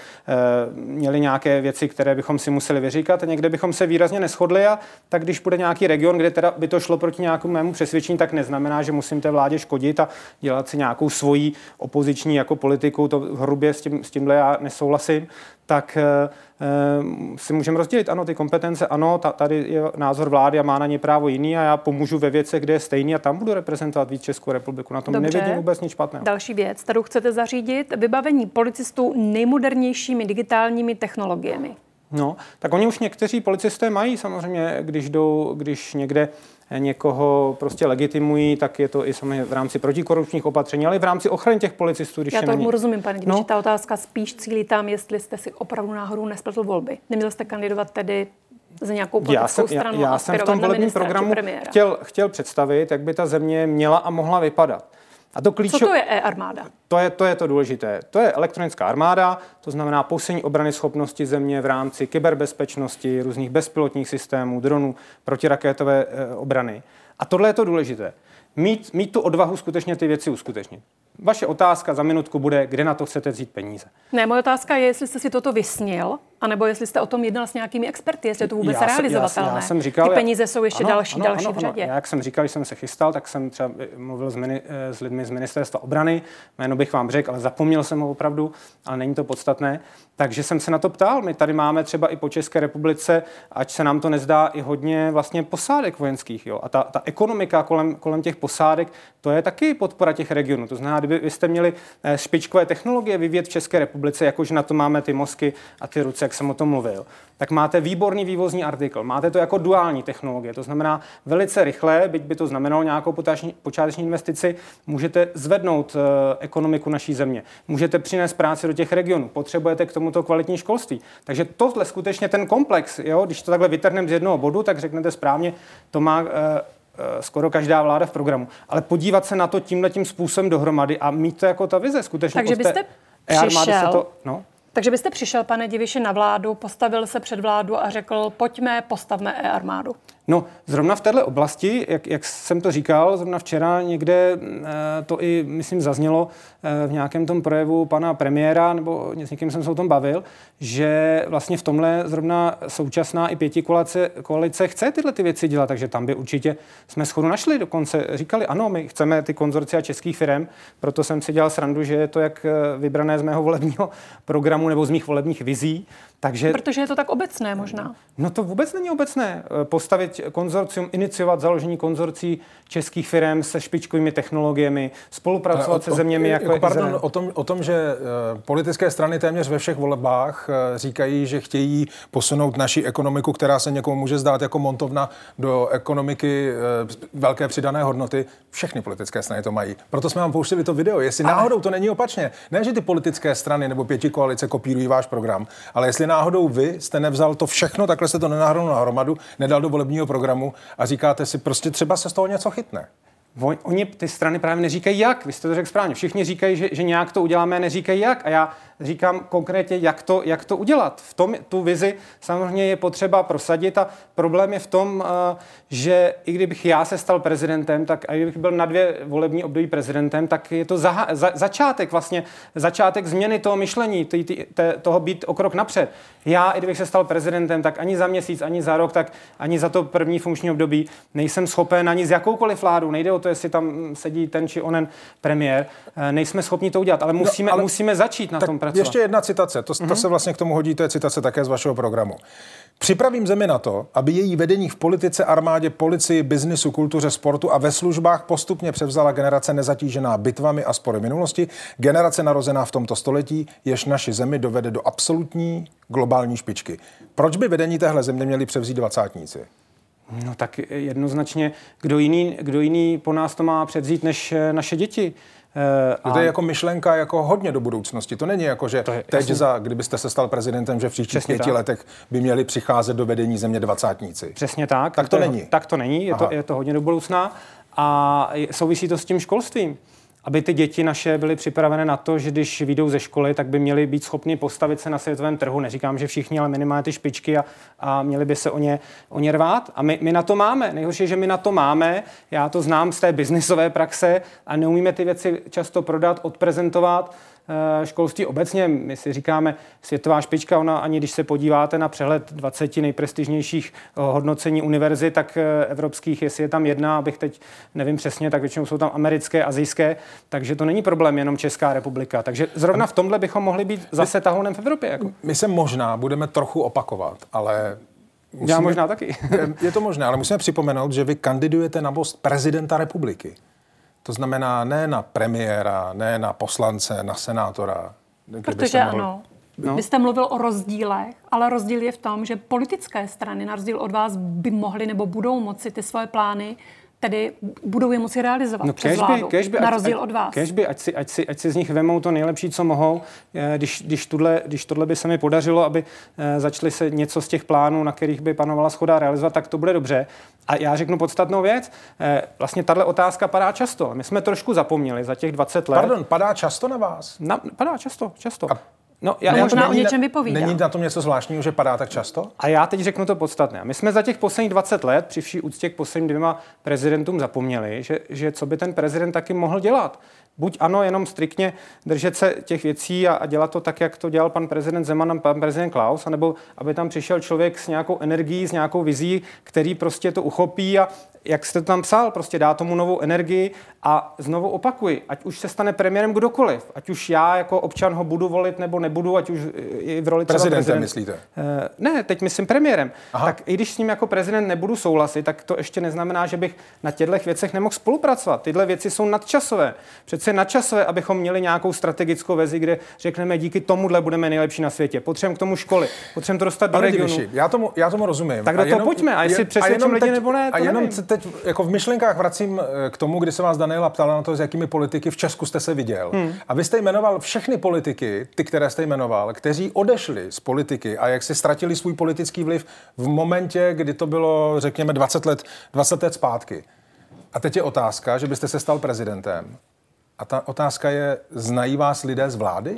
[SPEAKER 3] měli nějaké věci, které bychom si museli vyříkat a někde bychom se výrazně neschodli a tak když bude nějaký region, kde teda by to šlo proti nějakému mému přesvědčení, tak neznamená, že musím té vládě škodit a dělat si nějakou svoji opoziční jako politiku, to hrubě s, tím, s tímhle já nesouhlasím, tak e, si můžeme rozdělit. Ano, ty kompetence, ano, tady je názor vlády a má na ně právo jiný a já pomůžu ve věcech, kde je stejný a tam budu reprezentovat víc Českou republiku. Na tom Dobře. nevidím vůbec nic špatného.
[SPEAKER 2] Další věc, kterou chcete zařídit, vybavení policistů nejmodernějšími digitálními technologiemi.
[SPEAKER 3] No, tak oni už někteří policisté mají samozřejmě, když jdou, když někde někoho prostě legitimují, tak je to i samozřejmě v rámci protikorupčních opatření, ale i v rámci ochrany těch policistů.
[SPEAKER 2] Když Já tomu není... rozumím, pane Diviši, no. ta otázka spíš cílí tam, jestli jste si opravdu náhodou nespletl volby. Neměl jste kandidovat tedy za nějakou politickou já jsem, stranu
[SPEAKER 3] já, já jsem v tom volebním programu chtěl, chtěl představit, jak by ta země měla a mohla vypadat.
[SPEAKER 2] A to klíčo... Co to je e-armáda?
[SPEAKER 3] To je, to je to důležité. To je elektronická armáda, to znamená posílení obrany schopnosti země v rámci kyberbezpečnosti, různých bezpilotních systémů, dronů, protiraketové e, obrany. A tohle je to důležité. Mít, mít tu odvahu skutečně ty věci uskutečnit. Vaše otázka za minutku bude, kde na to chcete vzít peníze.
[SPEAKER 2] Ne, moje otázka je, jestli jste si toto vysnil, anebo jestli jste o tom jednal s nějakými experty, jestli je to vůbec já realizovatelné. Já, já jsem říkal, Ty peníze jsou ještě ano, další, ano, další ano, v řadě.
[SPEAKER 3] Ano. Já, jak jsem říkal, když jsem se chystal, tak jsem třeba mluvil s, mini, eh, s lidmi z ministerstva obrany, jméno bych vám řekl, ale zapomněl jsem ho opravdu, ale není to podstatné. Takže jsem se na to ptal. My tady máme třeba i po České republice, ať se nám to nezdá, i hodně vlastně posádek vojenských. Jo? A ta, ta ekonomika kolem, kolem těch posádek, to je taky podpora těch regionů. To znamená, kdyby vy jste měli eh, špičkové technologie vyvíjet v České republice, jakože na to máme ty mozky a ty ruce, jak jsem o tom mluvil, tak máte výborný vývozní artikl. Máte to jako duální technologie, to znamená velice rychle, byť by to znamenalo nějakou počáteční investici, můžete zvednout uh, ekonomiku naší země. Můžete přinést práci do těch regionů. Potřebujete k tomuto kvalitní školství. Takže tohle skutečně ten komplex, jo, když to takhle vytrhneme z jednoho bodu, tak řeknete správně, to má uh, skoro každá vláda v programu. Ale podívat se na to tímhle tím způsobem dohromady a mít to jako ta vize skutečně.
[SPEAKER 2] Takže byste přišel, se to, no? Takže byste přišel, pane Diviši, na vládu, postavil se před vládu a řekl, pojďme, postavme e-armádu.
[SPEAKER 3] No, zrovna v této oblasti, jak, jak jsem to říkal, zrovna včera někde eh, to i, myslím, zaznělo eh, v nějakém tom projevu pana premiéra, nebo s někým jsem se o tom bavil, že vlastně v tomhle zrovna současná i pěti koalice, koalice chce tyhle ty věci dělat, takže tam by určitě jsme schodu našli. Dokonce říkali, ano, my chceme ty konzorcia českých firm, proto jsem si dělal srandu, že je to jak eh, vybrané z mého volebního programu nebo z mých volebních vizí,
[SPEAKER 2] takže, Protože je to tak obecné možná.
[SPEAKER 3] No to vůbec není obecné. Eh, konzorcium, iniciovat založení konzorcí českých firm se špičkovými technologiemi, spolupracovat o, se zeměmi jako, jako
[SPEAKER 1] pardon, o tom, o tom, že uh, politické strany téměř ve všech volbách uh, říkají, že chtějí posunout naši ekonomiku, která se někomu může zdát jako montovna do ekonomiky uh, velké přidané hodnoty. Všechny politické strany to mají. Proto jsme vám pouštili to video. Jestli ale... náhodou to není opačně. Ne, že ty politické strany nebo pěti koalice kopírují váš program, ale jestli náhodou vy jste nevzal to všechno, takhle jste to nenahrnul na hromadu, nedal do volebního programu a říkáte si, prostě třeba se z toho něco chytne.
[SPEAKER 3] Oni, ty strany právě neříkají jak, vy jste to řekl správně. Všichni říkají, že, že nějak to uděláme, neříkají jak. A já říkám konkrétně, jak to, jak to udělat. V tom tu vizi samozřejmě je potřeba prosadit a problém je v tom, eh, že i kdybych já se stal prezidentem, tak a kdybych byl na dvě volební období prezidentem, tak je to za, za, začátek vlastně, začátek změny toho myšlení, tý, tý, té, toho být o krok napřed. Já, i kdybych se stal prezidentem, tak ani za měsíc, ani za rok, tak ani za to první funkční období nejsem schopen ani z jakoukoliv vládu, nejde o to, jestli tam sedí ten či onen premiér, eh, nejsme schopni to udělat, ale musíme, no, ale musíme začít na
[SPEAKER 1] tak
[SPEAKER 3] tom pracovat.
[SPEAKER 1] Ještě jedna citace, to, mm-hmm. to se vlastně k tomu hodí, to je citace také z vašeho programu. Připravím zemi na to, aby její vedení v politice, armádě, policii, biznisu, kultuře, sportu a ve službách postupně převzala generace nezatížená bitvami a spory minulosti, generace narozená v tomto století, jež naši zemi dovede do absolutní globální špičky. Proč by vedení téhle země měli převzít dvacátníci?
[SPEAKER 3] No tak jednoznačně, kdo jiný, kdo jiný po nás to má převzít než eh, naše děti.
[SPEAKER 1] Uh, to je jako myšlenka jako hodně do budoucnosti. To není jako, že je, teď, za, kdybyste se stal prezidentem, že v příštích Přesně pěti tak. letech by měli přicházet do vedení země dvacátníci.
[SPEAKER 3] Přesně tak.
[SPEAKER 1] Tak to, to není.
[SPEAKER 3] Tak to není, je to, je to hodně do budoucna. A souvisí to s tím školstvím aby ty děti naše byly připravené na to, že když vyjdou ze školy, tak by měly být schopni postavit se na světovém trhu. Neříkám, že všichni, ale minimálně ty špičky a, a měli by se o ně, o ně rvát. A my, my na to máme. Nejhorší je, že my na to máme. Já to znám z té biznisové praxe a neumíme ty věci často prodat, odprezentovat. Eh, školství obecně. My si říkáme světová špička, ona ani když se podíváte na přehled 20 nejprestižnějších eh, hodnocení univerzit, tak eh, evropských, jestli je tam jedna, abych teď nevím přesně, tak většinou jsou tam americké, azijské, takže to není problém jenom Česká republika. Takže zrovna v tomhle bychom mohli být zase tahounem v Evropě. Jako.
[SPEAKER 1] My se možná budeme trochu opakovat, ale
[SPEAKER 3] Musíme, Já možná taky.
[SPEAKER 1] je to možné, ale musíme připomenout, že vy kandidujete na post prezidenta republiky. To znamená ne na premiéra, ne na poslance, na senátora.
[SPEAKER 2] Protože mohl... ano. No. Vy jste mluvil o rozdílech, ale rozdíl je v tom, že politické strany, na rozdíl od vás, by mohly nebo budou moci ty svoje plány tedy budou je moci realizovat no, přes vládu, by, by, na rozdíl ať, od vás.
[SPEAKER 3] by, ať si, ať, si, ať si z nich vemou to nejlepší, co mohou. Eh, když, když, tuhle, když tohle by se mi podařilo, aby eh, začali se něco z těch plánů, na kterých by panovala schoda realizovat, tak to bude dobře. A já řeknu podstatnou věc. Eh, vlastně tahle otázka padá často. My jsme trošku zapomněli za těch 20 let.
[SPEAKER 1] Pardon, padá často na vás?
[SPEAKER 3] Na, padá často, často. A
[SPEAKER 2] No, já, no, já možná to o něčem vypovídá.
[SPEAKER 1] Není na tom něco zvláštního, že padá tak často?
[SPEAKER 3] A já teď řeknu to podstatné. My jsme za těch posledních 20 let, při vší úctě k posledním dvěma prezidentům, zapomněli, že, že co by ten prezident taky mohl dělat buď ano, jenom striktně držet se těch věcí a, a dělat to tak, jak to dělal pan prezident Zeman a pan prezident Klaus, anebo aby tam přišel člověk s nějakou energií, s nějakou vizí, který prostě to uchopí a jak jste to tam psal, prostě dá tomu novou energii a znovu opakuji, ať už se stane premiérem kdokoliv, ať už já jako občan ho budu volit nebo nebudu, ať už i v roli
[SPEAKER 1] Prezidentem prezident, myslíte? Uh,
[SPEAKER 3] ne, teď myslím premiérem. Aha. Tak i když s ním jako prezident nebudu souhlasit, tak to ještě neznamená, že bych na těchto věcech nemohl spolupracovat. Tyhle věci jsou nadčasové. Přece nadčasové, abychom měli nějakou strategickou vezi, kde řekneme, díky tomuhle budeme nejlepší na světě. Potřebujeme k tomu školy, potřebujeme to dostat do regionu.
[SPEAKER 1] Já tomu, já tomu rozumím.
[SPEAKER 3] Tak do toho pojďme, a jestli přesvědčím lidi nebo ne,
[SPEAKER 1] to A jenom nevím. teď jako v myšlenkách vracím eh, k tomu, kdy se vás Daniela ptala na to, s jakými politiky v Česku jste se viděl. Hmm. A vy jste jmenoval všechny politiky, ty, které jste jmenoval, kteří odešli z politiky a jak si ztratili svůj politický vliv v momentě, kdy to bylo, řekněme, 20 let, 20 let zpátky. A teď je otázka, že byste se stal prezidentem. A ta otázka je, znají vás lidé z vlády?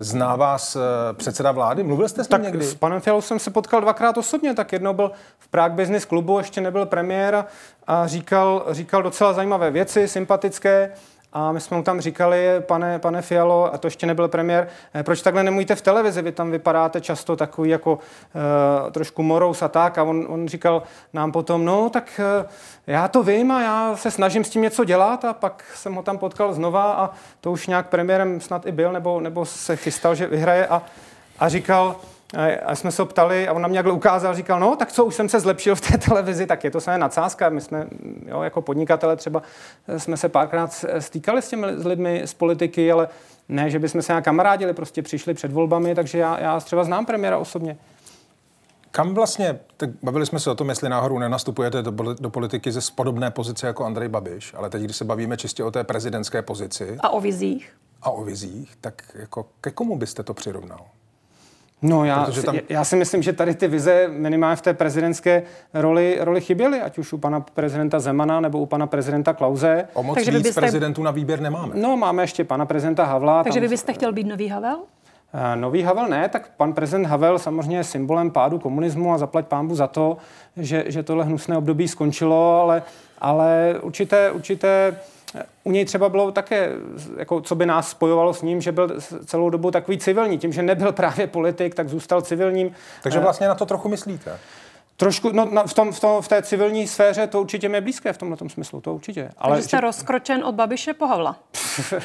[SPEAKER 1] Zná vás uh, předseda vlády? Mluvil jste s ním
[SPEAKER 3] tak
[SPEAKER 1] někdy?
[SPEAKER 3] S panem Fialou jsem se potkal dvakrát osobně, tak jednou byl v Prague Business klubu, ještě nebyl premiér a říkal, říkal docela zajímavé věci, sympatické. A my jsme mu tam říkali, pane, pane Fialo, a to ještě nebyl premiér, eh, proč takhle nemůžete v televizi, vy tam vypadáte často takový jako uh, trošku morous a tak. A on, on říkal nám potom, no tak uh, já to vím a já se snažím s tím něco dělat a pak jsem ho tam potkal znova a to už nějak premiérem snad i byl, nebo, nebo se chystal, že vyhraje a, a říkal, a jsme se ho ptali a on nám nějak ukázal, říkal, no tak co, už jsem se zlepšil v té televizi, tak je to samé nadsázka. My jsme jo, jako podnikatele třeba jsme se párkrát stýkali s těmi lidmi z politiky, ale ne, že bychom se nějak kamarádili, prostě přišli před volbami, takže já, já třeba znám premiéra osobně.
[SPEAKER 1] Kam vlastně, tak bavili jsme se o tom, jestli náhodou nenastupujete do, do politiky ze podobné pozice jako Andrej Babiš, ale teď, když se bavíme čistě o té prezidentské pozici.
[SPEAKER 2] A o vizích.
[SPEAKER 1] A o vizích, tak jako ke komu byste to přirovnal?
[SPEAKER 3] No já, tam... já si myslím, že tady ty vize minimálně v té prezidentské roli, roli chyběly, ať už u pana prezidenta Zemana nebo u pana prezidenta Klauze.
[SPEAKER 1] O moc Takže víc byste... prezidentů na výběr nemáme.
[SPEAKER 3] No máme ještě pana prezidenta Havla.
[SPEAKER 2] Takže tam... vy byste chtěl být nový Havel?
[SPEAKER 3] Uh, nový Havel ne, tak pan prezident Havel samozřejmě je symbolem pádu komunismu a zaplať pámbu za to, že, že tohle hnusné období skončilo, ale, ale určité, určité u něj třeba bylo také, jako co by nás spojovalo s ním, že byl celou dobu takový civilní. Tím, že nebyl právě politik, tak zůstal civilním.
[SPEAKER 1] Takže vlastně na to trochu myslíte?
[SPEAKER 3] Trošku, no, na, v, tom, v, tom, v té civilní sféře to určitě mě blízké v tomhle smyslu, to určitě.
[SPEAKER 2] Ale Takže jste že... rozkročen od Babiše po Havla.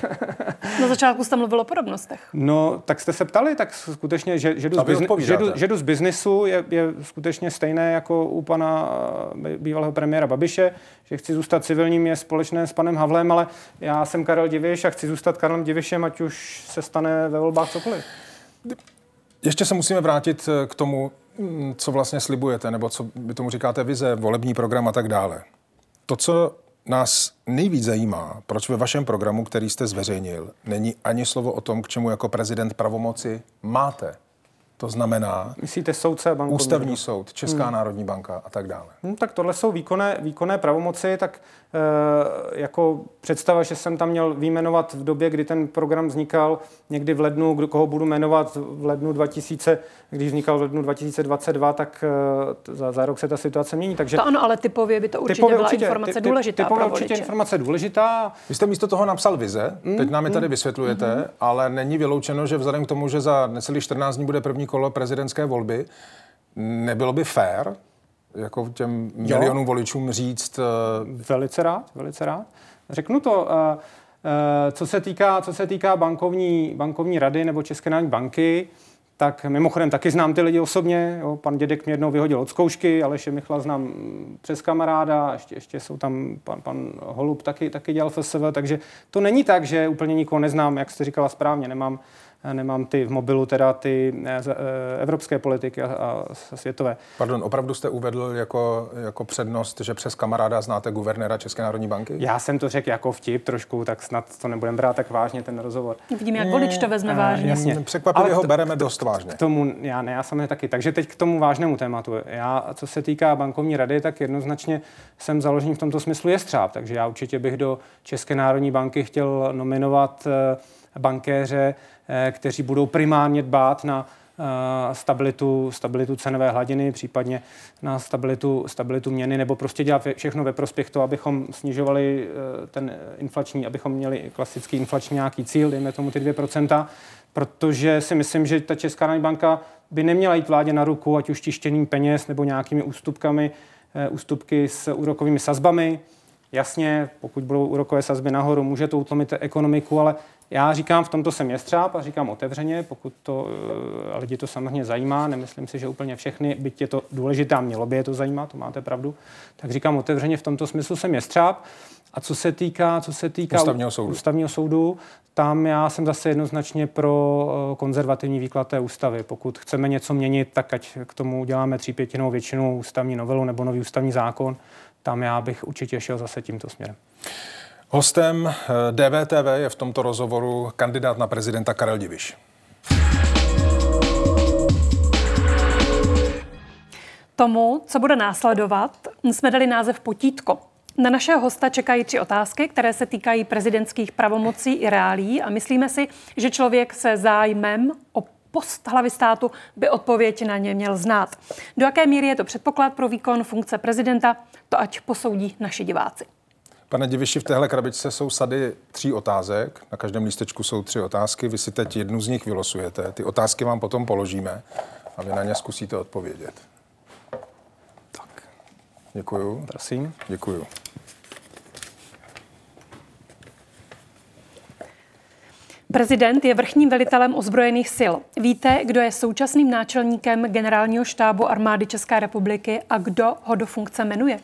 [SPEAKER 2] Na začátku jste mluvil o podobnostech.
[SPEAKER 3] No, tak jste se ptali, tak skutečně, že, že, jdu, z, bizne, že, jdu, že jdu z biznisu je, je skutečně stejné jako u pana eh, bývalého premiéra Babiše, že chci zůstat civilním je společné s panem Havlem, ale já jsem Karel Diviš a chci zůstat Karlem Divišem, ať už se stane ve volbách cokoliv.
[SPEAKER 1] Ještě se musíme vrátit eh, k tomu, co vlastně slibujete, nebo co vy tomu říkáte vize, volební program a tak dále. To, co nás nejvíc zajímá, proč ve vašem programu, který jste zveřejnil, není ani slovo o tom, k čemu jako prezident pravomoci máte. To znamená
[SPEAKER 3] Myslíte soudce
[SPEAKER 1] bankovní ústavní soud, Česká hmm. národní banka a tak dále.
[SPEAKER 3] Hmm, tak tohle jsou výkonné, výkonné pravomoci, tak e, jako představa, že jsem tam měl výjmenovat v době, kdy ten program vznikal, někdy v lednu, kdo, koho budu jmenovat v lednu 2000, když vznikal v lednu 2022, tak e, za, za rok se ta situace mění. Takže
[SPEAKER 2] to ano, ale typově by to určitě typově byla určitě, informace ty, důležitá
[SPEAKER 3] typově pro určitě informace důležitá.
[SPEAKER 1] Vy jste místo toho napsal vize, hmm, teď nám je tady hmm, vysvětlujete, hmm. ale není vyloučeno, že vzhledem k tomu, že za necelých 14 dní bude první kolo prezidentské volby, nebylo by fér jako těm milionům voličům říct...
[SPEAKER 3] Uh... Velice rád, velice rád. Řeknu to, uh, uh, co se týká, co se týká bankovní, bankovní rady nebo České národní banky, tak mimochodem taky znám ty lidi osobně. Jo. Pan Dědek mě jednou vyhodil od zkoušky, Aleše Michla znám přes kamaráda, ještě, ještě jsou tam pan, pan Holub taky, taky dělal FSV, takže to není tak, že úplně nikoho neznám, jak jste říkala správně, nemám nemám ty v mobilu teda ty eh, eh, evropské politiky a, a světové.
[SPEAKER 1] Pardon, opravdu jste uvedl jako, jako přednost, že přes kamaráda znáte guvernéra České národní banky?
[SPEAKER 3] Já jsem to řekl jako vtip trošku, tak snad to nebudeme brát tak vážně ten rozhovor.
[SPEAKER 2] Vidím, jak volič to vezme vážně.
[SPEAKER 1] Jasně. Překvapivě ho bereme dost vážně.
[SPEAKER 3] K tomu, já ne, já samozřejmě taky. Takže teď k tomu vážnému tématu. Já, co se týká bankovní rady, tak jednoznačně jsem založený v tomto smyslu je střáb, takže já určitě bych do České národní banky chtěl nominovat eh, bankéře, eh, kteří budou primárně dbát na eh, stabilitu, stabilitu cenové hladiny, případně na stabilitu, stabilitu měny, nebo prostě dělat všechno ve prospěch toho, abychom snižovali eh, ten inflační, abychom měli klasický inflační nějaký cíl, dejme tomu ty 2%, protože si myslím, že ta Česká národní banka by neměla jít vládě na ruku, ať už tištěním peněz nebo nějakými ústupkami, ústupky s úrokovými sazbami. Jasně, pokud budou úrokové sazby nahoru, může to utlomit ekonomiku, ale já říkám, v tomto jsem jestřáb a říkám otevřeně, pokud to uh, lidi to samozřejmě zajímá, nemyslím si, že úplně všechny, byť je to důležitá, mělo by je to zajímat, to máte pravdu, tak říkám otevřeně, v tomto smyslu jsem jestřáb. A co se týká, co se týká
[SPEAKER 1] ústavního soudu.
[SPEAKER 3] ústavního soudu, tam já jsem zase jednoznačně pro uh, konzervativní výklad té ústavy. Pokud chceme něco měnit, tak ať k tomu uděláme třípětinou většinu ústavní novelu nebo nový ústavní zákon, tam já bych určitě šel zase tímto směrem.
[SPEAKER 1] Hostem eh, DVTV je v tomto rozhovoru kandidát na prezidenta Karel Diviš.
[SPEAKER 2] Tomu, co bude následovat, jsme dali název Potítko. Na našeho hosta čekají tři otázky, které se týkají prezidentských pravomocí i reálí a myslíme si, že člověk se zájmem o post hlavy státu by odpověď na ně měl znát. Do jaké míry je to předpoklad pro výkon funkce prezidenta, to ať posoudí naši diváci.
[SPEAKER 1] Pane Diviši, v téhle krabičce jsou sady tří otázek. Na každém lístečku jsou tři otázky. Vy si teď jednu z nich vylosujete. Ty otázky vám potom položíme a vy na ně zkusíte odpovědět. Tak. Děkuju.
[SPEAKER 3] Prosím.
[SPEAKER 1] Děkuju.
[SPEAKER 2] Prezident je vrchním velitelem ozbrojených sil. Víte, kdo je současným náčelníkem generálního štábu armády České republiky a kdo ho do funkce jmenuje?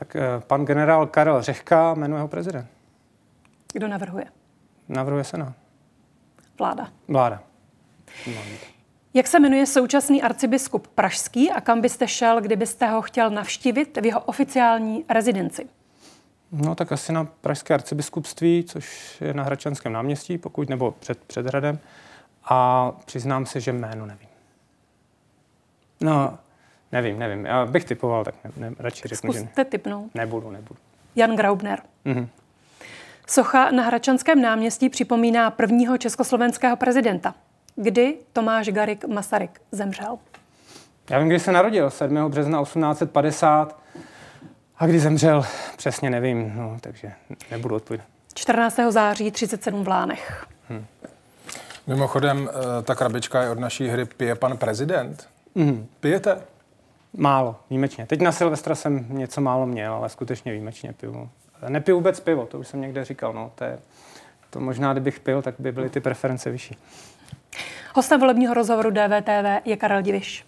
[SPEAKER 3] Tak eh, pan generál Karel Řehka jmenuje ho prezident.
[SPEAKER 2] Kdo navrhuje?
[SPEAKER 3] Navrhuje Senát.
[SPEAKER 2] Vláda.
[SPEAKER 3] Vláda.
[SPEAKER 2] Jak se jmenuje současný arcibiskup Pražský a kam byste šel, kdybyste ho chtěl navštívit v jeho oficiální rezidenci?
[SPEAKER 3] No tak asi na Pražské arcibiskupství, což je na Hračanském náměstí, pokud nebo před, před hradem. A přiznám se, že jméno nevím. No, Nevím, nevím. Já bych typoval, tak ne, ne, radši řeknu,
[SPEAKER 2] že ne. typnout.
[SPEAKER 3] Nebudu, nebudu.
[SPEAKER 2] Jan Graubner. Mm-hmm. Socha na Hračanském náměstí připomíná prvního československého prezidenta. Kdy Tomáš Garik Masaryk zemřel?
[SPEAKER 3] Já vím, kdy se narodil, 7. března 1850 a kdy zemřel přesně nevím, no, takže nebudu odpovědět.
[SPEAKER 2] 14. září 37 v Lánech. Hmm.
[SPEAKER 1] Mimochodem, eh, ta krabička je od naší hry Pije pan prezident. Mm. Pijete?
[SPEAKER 3] Málo, výjimečně. Teď na Silvestra jsem něco málo měl, ale skutečně výjimečně piju. Nepiju vůbec pivo, to už jsem někde říkal. No, to, je, to možná, kdybych pil, tak by byly ty preference vyšší.
[SPEAKER 2] Hostem volebního rozhovoru DVTV je Karel Diviš.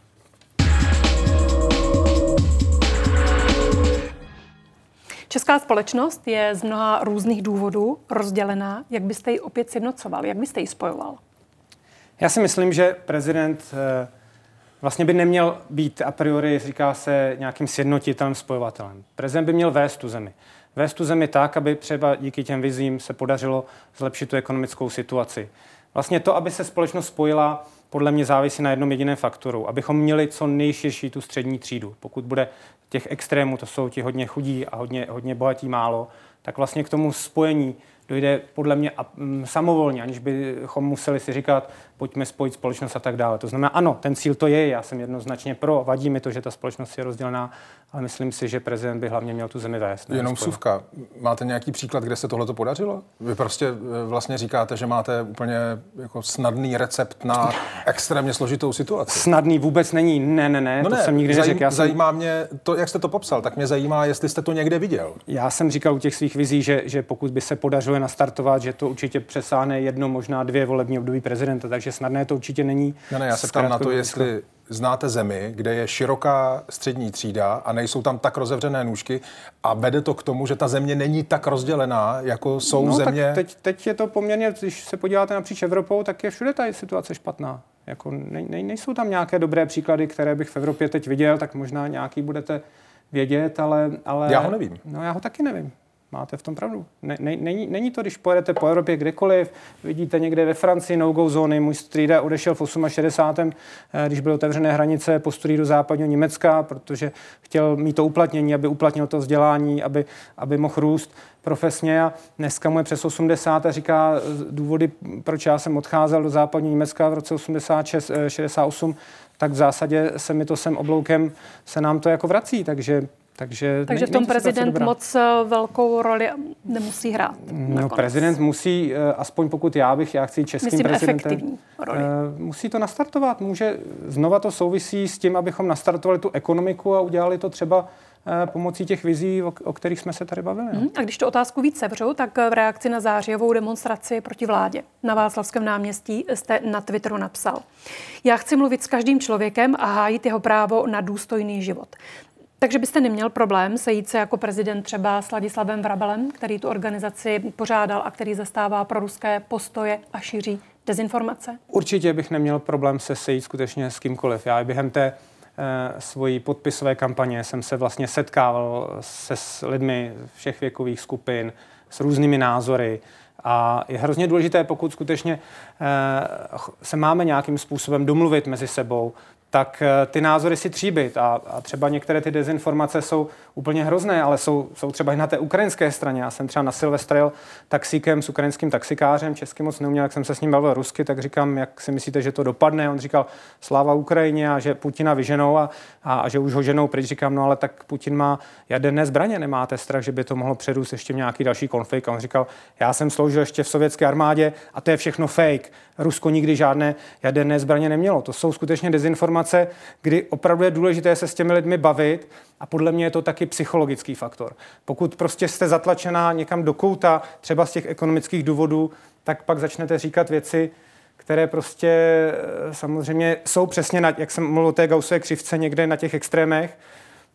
[SPEAKER 2] Česká společnost je z mnoha různých důvodů rozdělená. Jak byste ji opět sjednocoval? Jak byste ji spojoval?
[SPEAKER 3] Já si myslím, že prezident eh, vlastně by neměl být a priori, říká se, nějakým sjednotitelem, spojovatelem. Prezident by měl vést tu zemi. Vést tu zemi tak, aby třeba díky těm vizím se podařilo zlepšit tu ekonomickou situaci. Vlastně to, aby se společnost spojila, podle mě závisí na jednom jediném faktoru. Abychom měli co nejširší tu střední třídu. Pokud bude těch extrémů, to jsou ti hodně chudí a hodně, hodně bohatí málo, tak vlastně k tomu spojení dojde podle mě samovolně, aniž bychom museli si říkat, pojďme spojit společnost a tak dále. To znamená, ano, ten cíl to je, já jsem jednoznačně pro, vadí mi to, že ta společnost je rozdělená, ale myslím si, že prezident by hlavně měl tu zemi vést.
[SPEAKER 1] Jenom suvka. Máte nějaký příklad, kde se tohle to podařilo? Vy prostě eh, vlastně říkáte, že máte úplně jako snadný recept na extrémně složitou situaci.
[SPEAKER 3] Snadný vůbec není, ne, ne, ne, no to ne, jsem nikdy neřekl. Já
[SPEAKER 1] jsem... Zajímá mě to, jak jste to popsal, tak mě zajímá, jestli jste to někde viděl.
[SPEAKER 3] Já jsem říkal u těch svých vizí, že, že pokud by se podařilo nastartovat, že to určitě přesáhne jedno, možná dvě volební období prezidenta, takže snadné to určitě není.
[SPEAKER 1] No ne, já se ptám na to, jestli znáte zemi, kde je široká střední třída a nejsou tam tak rozevřené nůžky a vede to k tomu, že ta země není tak rozdělená, jako jsou
[SPEAKER 3] no,
[SPEAKER 1] země...
[SPEAKER 3] Tak teď, teď je to poměrně, když se podíváte napříč Evropou, tak je všude ta situace špatná. Jako ne, ne, nejsou tam nějaké dobré příklady, které bych v Evropě teď viděl, tak možná nějaký budete vědět, ale, ale...
[SPEAKER 1] Já ho nevím.
[SPEAKER 3] No já ho taky nevím. Máte v tom pravdu. Ne, ne, není, není to, když pojedete po Evropě kdekoliv, vidíte někde ve Francii no-go zóny. Můj strýda odešel v 68. Eh, když byly otevřené hranice po studii do západního Německa, protože chtěl mít to uplatnění, aby uplatnil to vzdělání, aby, aby mohl růst profesně a dneska mu je přes 80 a říká eh, důvody, proč já jsem odcházel do západního Německa v roce 86, 68, eh, tak v zásadě se mi to sem obloukem, se nám to jako vrací, takže takže,
[SPEAKER 2] Takže v tom prezident moc eh, velkou roli nemusí hrát.
[SPEAKER 3] No, prezident musí, eh, aspoň pokud já bych, já chci českým Myslím, prezidentem,
[SPEAKER 2] roli.
[SPEAKER 3] Eh, musí to nastartovat. Může, znova to souvisí s tím, abychom nastartovali tu ekonomiku a udělali to třeba pomocí těch vizí, o, o kterých jsme se tady bavili. Mm,
[SPEAKER 2] a když tu otázku víc sevřu, tak v reakci na zářijovou demonstraci proti vládě na Václavském náměstí jste na Twitteru napsal. Já chci mluvit s každým člověkem a hájit jeho právo na důstojný život. Takže byste neměl problém sejít se jako prezident třeba s Ladislavem Vrabelem, který tu organizaci pořádal a který zastává pro ruské postoje a šíří dezinformace?
[SPEAKER 3] Určitě bych neměl problém se sejít skutečně s kýmkoliv. Já během té e, svojí podpisové kampaně jsem se vlastně setkával se s lidmi všech věkových skupin, s různými názory. A je hrozně důležité, pokud skutečně e, se máme nějakým způsobem domluvit mezi sebou, tak eh, ty názory si tříbit. A, a třeba některé ty dezinformace jsou úplně hrozné, ale jsou, jsou třeba i na té ukrajinské straně. Já jsem třeba na Silvestre jel taxíkem s ukrajinským taxikářem, česky moc neuměl, jak jsem se s ním bavil rusky, tak říkám, jak si myslíte, že to dopadne. On říkal, sláva Ukrajině a že Putina vyženou a, a, a že už ho ženou pryč. Říkám, no ale tak Putin má jaderné zbraně, nemáte strach, že by to mohlo předůst ještě nějaký další konflikt. A on říkal, já jsem sloužil ještě v sovětské armádě a to je všechno fake. Rusko nikdy žádné jaderné zbraně nemělo. To jsou skutečně dezinformace, kdy opravdu je důležité se s těmi lidmi bavit a podle mě je to taky psychologický faktor. Pokud prostě jste zatlačená někam do kouta, třeba z těch ekonomických důvodů, tak pak začnete říkat věci, které prostě eh, samozřejmě jsou přesně, na, jak jsem mluvil o té Gaussové křivce, někde na těch extrémech,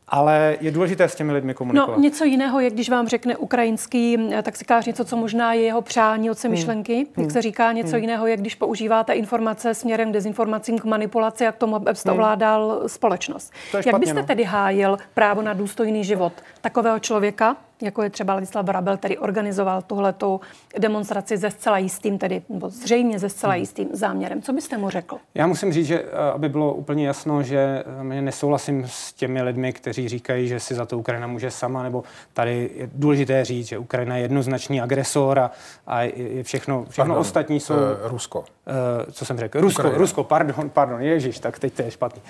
[SPEAKER 3] ale je důležité s těmi lidmi komunikovat.
[SPEAKER 2] No, něco jiného je, když vám řekne ukrajinský eh, taxikář něco, co možná je jeho přání od se hmm. myšlenky. Hmm. Jak se říká, něco hmm. jiného je, když používáte informace směrem k dezinformacím, k manipulaci, jak tomu abyste hmm. ovládal společnost.
[SPEAKER 3] jak
[SPEAKER 2] byste no. tedy hájil právo na důstojný život takového člověka, jako je třeba Ladislav Brabel, který organizoval tuhletu demonstraci ze zcela jistým, tedy nebo zřejmě ze zcela hmm. jistým záměrem. Co byste mu řekl?
[SPEAKER 3] Já musím říct, že eh, aby bylo úplně jasno, že eh, mě nesouhlasím s těmi lidmi, kteří říkají, že si za to Ukrajina může sama, nebo tady je důležité říct, že Ukrajina je jednoznačný agresor a, a je všechno, všechno pardon, ostatní jsou... Uh,
[SPEAKER 1] Rusko.
[SPEAKER 3] Uh, co jsem řekl? Rusko, Ukrajina. Rusko, pardon, pardon, ježiš, tak teď to je špatný.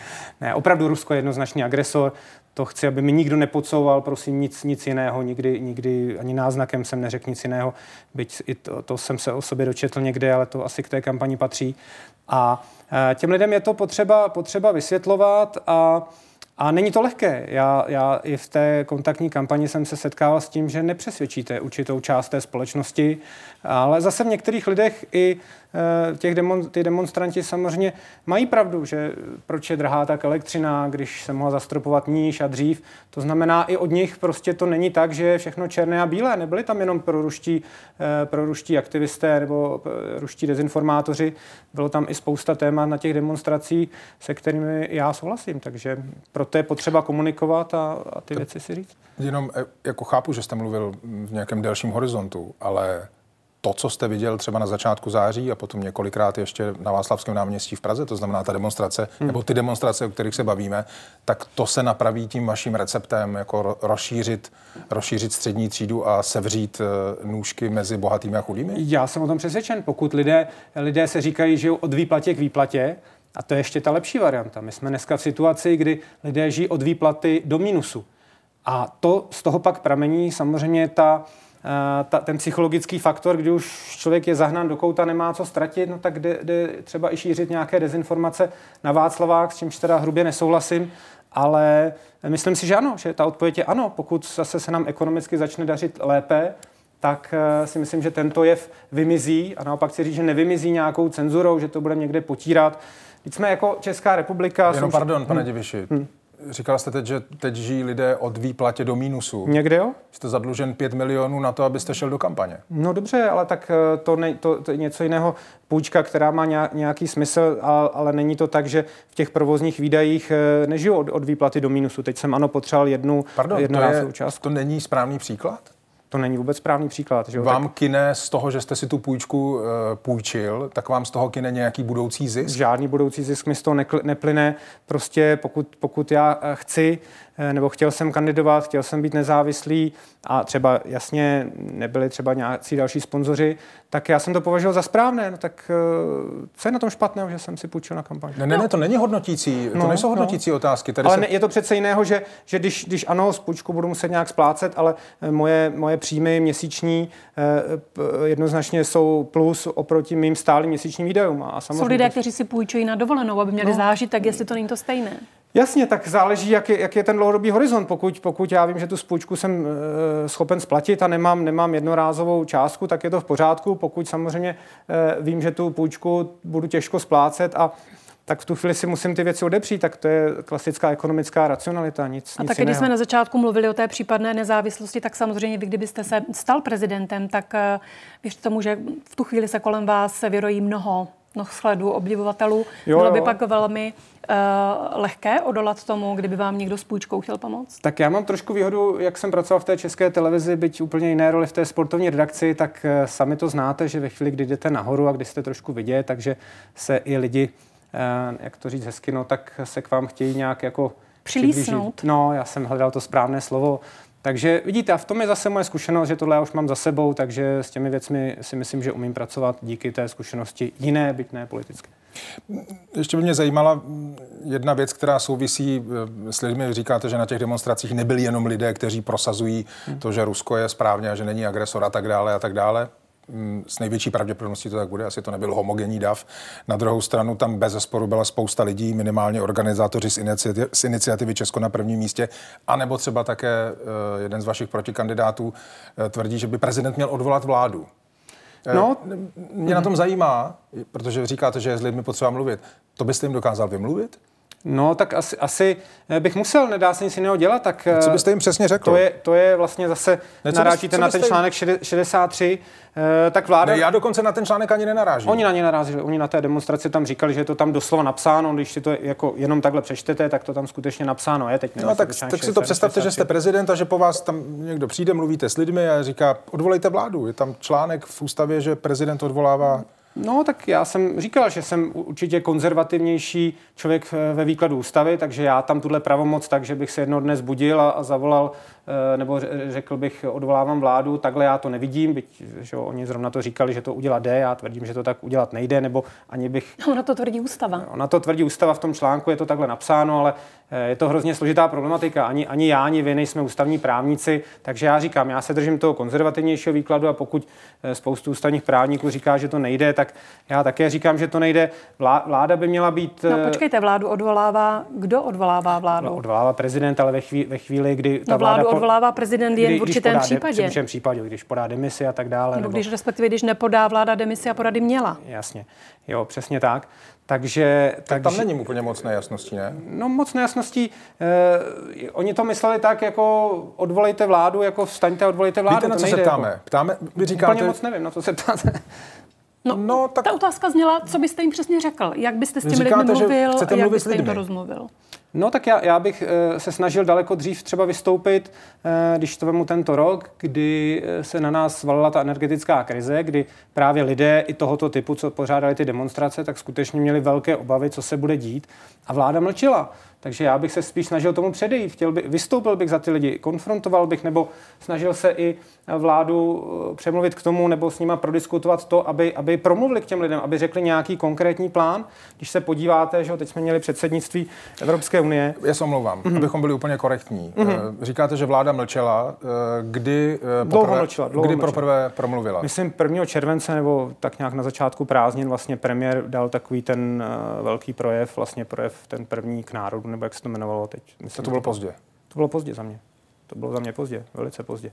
[SPEAKER 3] Ne, opravdu Rusko je jednoznačný agresor, to chci, aby mi nikdo nepodsouval, prosím, nic, nic jiného, nikdy, nikdy ani náznakem jsem neřekl nic jiného, byť i to, to jsem se o sobě dočetl někde, ale to asi k té kampani patří. A eh, těm lidem je to potřeba, potřeba vysvětlovat a a není to lehké. Já, já i v té kontaktní kampani jsem se setkával s tím, že nepřesvědčíte určitou část té společnosti, ale zase v některých lidech i Eh, těch demon, ty demonstranti samozřejmě mají pravdu, že proč je drahá tak elektřina, když se mohla zastropovat níž a dřív. To znamená, i od nich prostě to není tak, že je všechno černé a bílé. Nebyli tam jenom proruští, eh, proruští aktivisté nebo eh, ruští dezinformátoři. Bylo tam i spousta témat na těch demonstracích, se kterými já souhlasím. Takže proto je potřeba komunikovat a, a ty to, věci si říct.
[SPEAKER 1] Jenom jako chápu, že jste mluvil v nějakém delším horizontu, ale to, co jste viděl třeba na začátku září a potom několikrát ještě na Václavském náměstí v Praze, to znamená ta demonstrace, hmm. nebo ty demonstrace, o kterých se bavíme, tak to se napraví tím vaším receptem, jako rozšířit, rozšířit střední třídu a sevřít eh, nůžky mezi bohatými a chudými?
[SPEAKER 3] Já jsem o tom přesvědčen. Pokud lidé, lidé se říkají, že od výplatě k výplatě, a to je ještě ta lepší varianta. My jsme dneska v situaci, kdy lidé žijí od výplaty do mínusu. A to z toho pak pramení samozřejmě ta ta, ten psychologický faktor, kdy už člověk je zahnán do kouta, nemá co ztratit, no tak jde, jde třeba i šířit nějaké dezinformace na Václavák, s čímž teda hrubě nesouhlasím, ale myslím si, že ano, že ta odpověď je ano. Pokud zase se nám ekonomicky začne dařit lépe, tak eh, si myslím, že tento jev vymizí a naopak si říct, že nevymizí nějakou cenzurou, že to bude někde potírat. Teď jsme jako Česká republika...
[SPEAKER 1] Jenom jsem... pardon, pane hm. Diviši. Hmm. Říkal jste teď, že teď žijí lidé od výplatě do mínusu.
[SPEAKER 3] Někde jo?
[SPEAKER 1] Jste zadlužen 5 milionů na to, abyste šel do kampaně.
[SPEAKER 3] No dobře, ale tak eh, to, ne, to, to je něco jiného. Půjčka, která má nějaký smysl, ale není to tak, že v těch provozních výdajích eh, nežiju od, od výplaty do mínusu. Teď jsem ano potřeboval jednu,
[SPEAKER 1] Pardon, jednu to, je, částku. to není správný příklad?
[SPEAKER 3] To není vůbec správný příklad. Že
[SPEAKER 1] Vám tak... kine z toho, že jste si tu půjčku uh, půjčil, tak vám z toho kine nějaký budoucí zisk?
[SPEAKER 3] Žádný budoucí zisk mi z toho neplyne. Prostě pokud, pokud já eh, chci nebo chtěl jsem kandidovat, chtěl jsem být nezávislý a třeba jasně nebyli třeba nějací další sponzoři, tak já jsem to považoval za správné. No tak eh, co je na tom špatného, že jsem si půjčil na kampaň?
[SPEAKER 1] Ne, ne, ne, to není hodnotící, to no, nejsou no. hodnotící no. otázky.
[SPEAKER 3] Tady ale se... ne, je to přece jiného, že, že když, když ano, z půjčku budu muset nějak splácet, ale eh, moje, moje příjmy měsíční jednoznačně jsou plus oproti mým stálým měsíčním výdajům. A
[SPEAKER 2] samozřejmě... Jsou lidé, kteří si půjčují na dovolenou, aby měli no. zážitek, jestli to není to stejné.
[SPEAKER 3] Jasně, tak záleží, jak je, jak je ten dlouhodobý horizont. Pokud, pokud já vím, že tu spůjčku jsem e, schopen splatit a nemám, nemám jednorázovou částku, tak je to v pořádku. Pokud samozřejmě e, vím, že tu půjčku budu těžko splácet a tak v tu chvíli si musím ty věci odepřít, tak to je klasická ekonomická racionalita, nic
[SPEAKER 2] A
[SPEAKER 3] nic
[SPEAKER 2] taky, když jsme na začátku mluvili o té případné nezávislosti, tak samozřejmě vy, kdybyste se stal prezidentem, tak eh, věřte tomu, že v tu chvíli se kolem vás vyrojí mnoho no, sledu obdivovatelů. Jo, Bylo by jo. pak velmi lehké odolat tomu, kdyby vám někdo s půjčkou chtěl pomoct?
[SPEAKER 3] Tak já mám trošku výhodu, jak jsem pracoval v té české televizi, byť úplně jiné roli v té sportovní redakci, tak uh, sami to znáte, že ve chvíli, kdy jdete nahoru a kdy jste trošku vidět, takže se i lidi, uh, jak to říct hezky, no, tak se k vám chtějí nějak jako
[SPEAKER 2] Přilísnout.
[SPEAKER 3] No, já jsem hledal to správné slovo. Takže vidíte, a v tom je zase moje zkušenost, že tohle já už mám za sebou, takže s těmi věcmi si myslím, že umím pracovat díky té zkušenosti jiné, byť ne politické.
[SPEAKER 1] Ještě by mě zajímala jedna věc, která souvisí eh, s lidmi. Říkáte, že na těch demonstracích nebyli jenom lidé, kteří prosazují hmm. to, že Rusko je správně a že není agresor a tak dále a tak dále. Mm, s největší pravděpodobností to tak bude, asi to nebyl homogenní dav. Na druhou stranu tam bez zesporu byla spousta lidí, minimálně organizátoři z iniciativy, z iniciativy Česko na prvním místě, anebo třeba také uh, jeden z vašich protikandidátů uh, tvrdí, že by prezident měl odvolat vládu. Eh, no, mě na tom zajímá, protože říkáte, že je s lidmi potřeba mluvit. To byste jim dokázal vymluvit?
[SPEAKER 3] No, tak asi, asi bych musel, nedá se nic jiného dělat. Tak,
[SPEAKER 1] co byste jim přesně řekl?
[SPEAKER 3] To je, to je vlastně zase, ne, narážíte na ten článek 63, eh, tak vláda...
[SPEAKER 1] Ne, já dokonce na ten článek ani nenarážím.
[SPEAKER 3] Oni na ně narazili, oni na té demonstraci tam říkali, že je to tam doslova napsáno, když si to jako jenom takhle přečtete, tak to tam skutečně napsáno je. Teď
[SPEAKER 1] no, tak, tak si to představte, že jste prezident a že po vás tam někdo přijde, mluvíte s lidmi a říká, odvolejte vládu. Je tam článek v ústavě, že prezident odvolává
[SPEAKER 3] No, tak já jsem říkal, že jsem určitě konzervativnější člověk ve výkladu ústavy, takže já tam tuhle pravomoc tak, že bych se jedno dnes budil a, a zavolal, eh, nebo řekl bych, odvolávám vládu, takhle já to nevidím, byť že oni zrovna to říkali, že to udělat jde, já tvrdím, že to tak udělat nejde, nebo ani bych...
[SPEAKER 2] Ona to tvrdí ústava.
[SPEAKER 3] Ona to tvrdí ústava v tom článku, je to takhle napsáno, ale je to hrozně složitá problematika. Ani, ani já, ani vy nejsme ústavní právníci, takže já říkám, já se držím toho konzervativnějšího výkladu a pokud spoustu ústavních právníků říká, že to nejde, tak já také říkám, že to nejde. Vláda by měla být...
[SPEAKER 2] No počkejte, vládu odvolává, kdo odvolává vládu? No,
[SPEAKER 3] odvolává prezident, ale ve chvíli, ve chvíli kdy
[SPEAKER 2] ta no, vláda... odvolává prezident jen kdy, v určitém případě.
[SPEAKER 3] V případě, když podá demisi a tak dále.
[SPEAKER 2] Nebo, nebo když respektive, když nepodá vláda demisi a porady měla.
[SPEAKER 3] Jasně, jo, přesně tak. Takže,
[SPEAKER 1] tak takže, tam není úplně moc nejasností, ne?
[SPEAKER 3] No moc nejasností. Eh, oni to mysleli tak, jako odvolejte vládu, jako vstaňte a odvolejte vládu. Víte,
[SPEAKER 1] na
[SPEAKER 3] co
[SPEAKER 1] se ptáme? Jako... ptáme? Vy
[SPEAKER 3] říkáte... Úplně moc nevím, na co se ptáte.
[SPEAKER 2] No, no tak... ta otázka zněla, co byste jim přesně řekl? Jak byste s těmi lidmi mluvil? Jak byste jim to rozmluvil?
[SPEAKER 3] No tak já, já bych eh, se snažil daleko dřív třeba vystoupit, eh, když to vemu tento rok, kdy eh, se na nás valila ta energetická krize, kdy právě lidé i tohoto typu, co pořádali ty demonstrace, tak skutečně měli velké obavy, co se bude dít. A vláda mlčela. Takže já bych se spíš snažil tomu předejít. Chtěl by, vystoupil bych za ty lidi, konfrontoval bych, nebo snažil se i vládu eh, přemluvit k tomu, nebo s nima prodiskutovat to, aby, aby promluvili k těm lidem, aby řekli nějaký konkrétní plán. Když se podíváte, že teď jsme měli předsednictví Evropské unie.
[SPEAKER 1] Já se omlouvám, mm-hmm. abychom byli úplně korektní. Mm-hmm. Říkáte, že vláda mlčela. Kdy,
[SPEAKER 3] dlouho poprvé, mlčela,
[SPEAKER 1] dlouho kdy mlčela. poprvé promluvila?
[SPEAKER 3] Myslím 1. července nebo tak nějak na začátku prázdnin vlastně premiér dal takový ten velký projev, vlastně projev ten první k národu nebo jak se to jmenovalo teď.
[SPEAKER 1] Myslím, to bylo pozdě.
[SPEAKER 3] To bylo pozdě za mě. To bylo za mě pozdě, velice pozdě.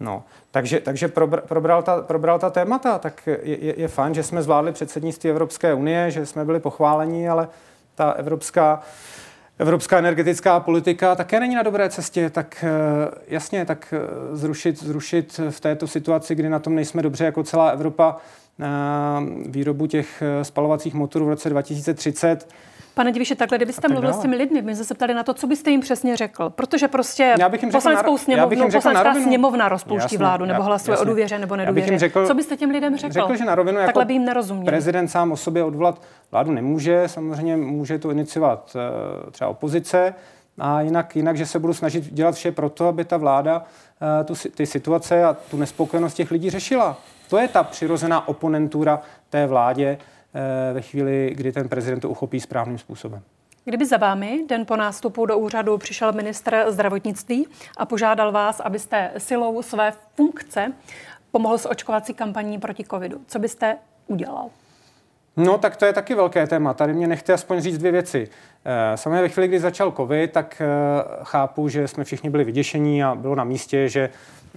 [SPEAKER 3] No, takže, takže probr, probral, ta, probral ta témata, tak je, je, je fajn, že jsme zvládli předsednictví Evropské unie, že jsme byli pochváleni, ale ta evropská, evropská energetická politika také není na dobré cestě, tak eh, jasně, tak eh, zrušit, zrušit v této situaci, kdy na tom nejsme dobře jako celá Evropa, eh, výrobu těch spalovacích motorů v roce 2030,
[SPEAKER 2] Pane Diviše, takhle, kdybyste mluvil s těmi lidmi, my jsme se ptali na to, co byste jim přesně řekl. Protože prostě já bych jim poslaneckou sněmovnu, poslanecká sněmovna rozpouští jasně, vládu, nebo hlasuje jasně. o důvěře nebo nedůvěře. Řekl, co byste těm lidem řekl?
[SPEAKER 3] Řekl, že na rovinu
[SPEAKER 2] jako takhle by jim nerozuměli.
[SPEAKER 3] prezident sám o sobě odvolat vládu nemůže, samozřejmě může to iniciovat uh, třeba opozice, a jinak, jinak, že se budu snažit dělat vše pro to, aby ta vláda uh, tu, ty situace a tu nespokojenost těch lidí řešila. To je ta přirozená oponentura té vládě, Eh, ve chvíli, kdy ten prezident to uchopí správným způsobem.
[SPEAKER 2] Kdyby za vámi den po nástupu do úřadu přišel ministr zdravotnictví a požádal vás, abyste silou své funkce pomohl s očkovací kampaní proti covidu, co byste udělal?
[SPEAKER 3] No, tak to je taky velké téma. Tady mě nechte aspoň říct dvě věci. Eh, samozřejmě ve chvíli, kdy začal covid, tak eh, chápu, že jsme všichni byli vyděšení a bylo na místě, že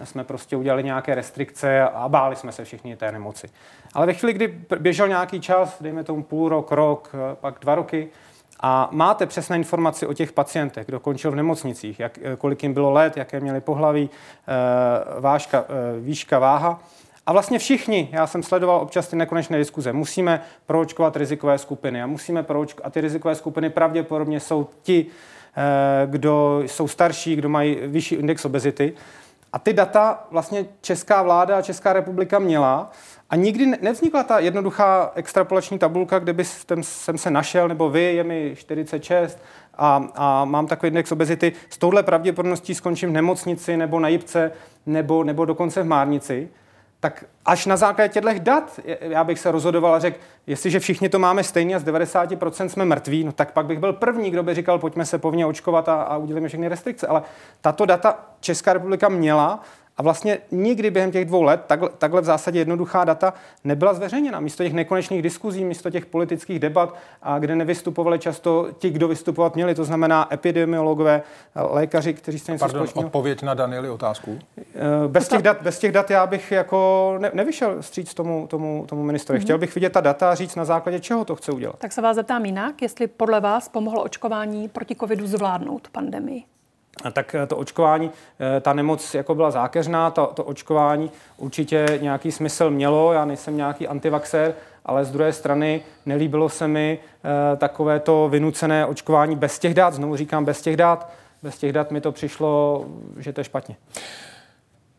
[SPEAKER 3] jsme prostě udělali nějaké restrikce a báli jsme se všichni té nemoci. Ale ve chvíli, kdy běžel nějaký čas, dejme tomu půl rok, rok, eh, pak dva roky, a máte přesné informaci o těch pacientech, kdo končil v nemocnicích, jak, kolik jim bylo let, jaké měli pohlaví, vážka, výška, váha, a vlastně všichni, já jsem sledoval občas ty nekonečné diskuze, musíme proočkovat rizikové skupiny a musíme proočkovat, a ty rizikové skupiny pravděpodobně jsou ti, eh, kdo jsou starší, kdo mají vyšší index obezity. A ty data vlastně Česká vláda a Česká republika měla a nikdy nevznikla ta jednoduchá extrapolační tabulka, kde by jsem se našel, nebo vy, je mi 46 a, a mám takový index obezity, s touhle pravděpodobností skončím v nemocnici nebo na jipce nebo, nebo dokonce v márnici tak až na základě těchto dat já bych se rozhodoval a řekl, jestliže všichni to máme stejně a z 90% jsme mrtví, no tak pak bych byl první, kdo by říkal, pojďme se povinně očkovat a, a uděláme všechny restrikce. Ale tato data Česká republika měla a vlastně nikdy během těch dvou let takhle, takhle v zásadě jednoduchá data nebyla zveřejněna. Místo těch nekonečných diskuzí, místo těch politických debat, a kde nevystupovali často ti, kdo vystupovat měli, to znamená epidemiologové, lékaři, kteří se něco
[SPEAKER 1] Pardon, společného. odpověď na Danieli otázku?
[SPEAKER 3] Eh, bez těch, dat, bez těch dat já bych jako ne, nevyšel stříc tomu, tomu, tomu ministrovi. Mm-hmm. Chtěl bych vidět ta data a říct na základě čeho to chce udělat.
[SPEAKER 2] Tak se vás zeptám jinak, jestli podle vás pomohlo očkování proti covidu zvládnout pandemii
[SPEAKER 3] tak eh, to očkování, eh, ta nemoc jako byla zákeřná, to, to očkování určitě nějaký smysl mělo, já nejsem nějaký antivaxer, ale z druhé strany nelíbilo se mi eh, takové to vynucené očkování bez těch dát, znovu říkám bez těch dát, bez těch dat mi to přišlo, že to je špatně.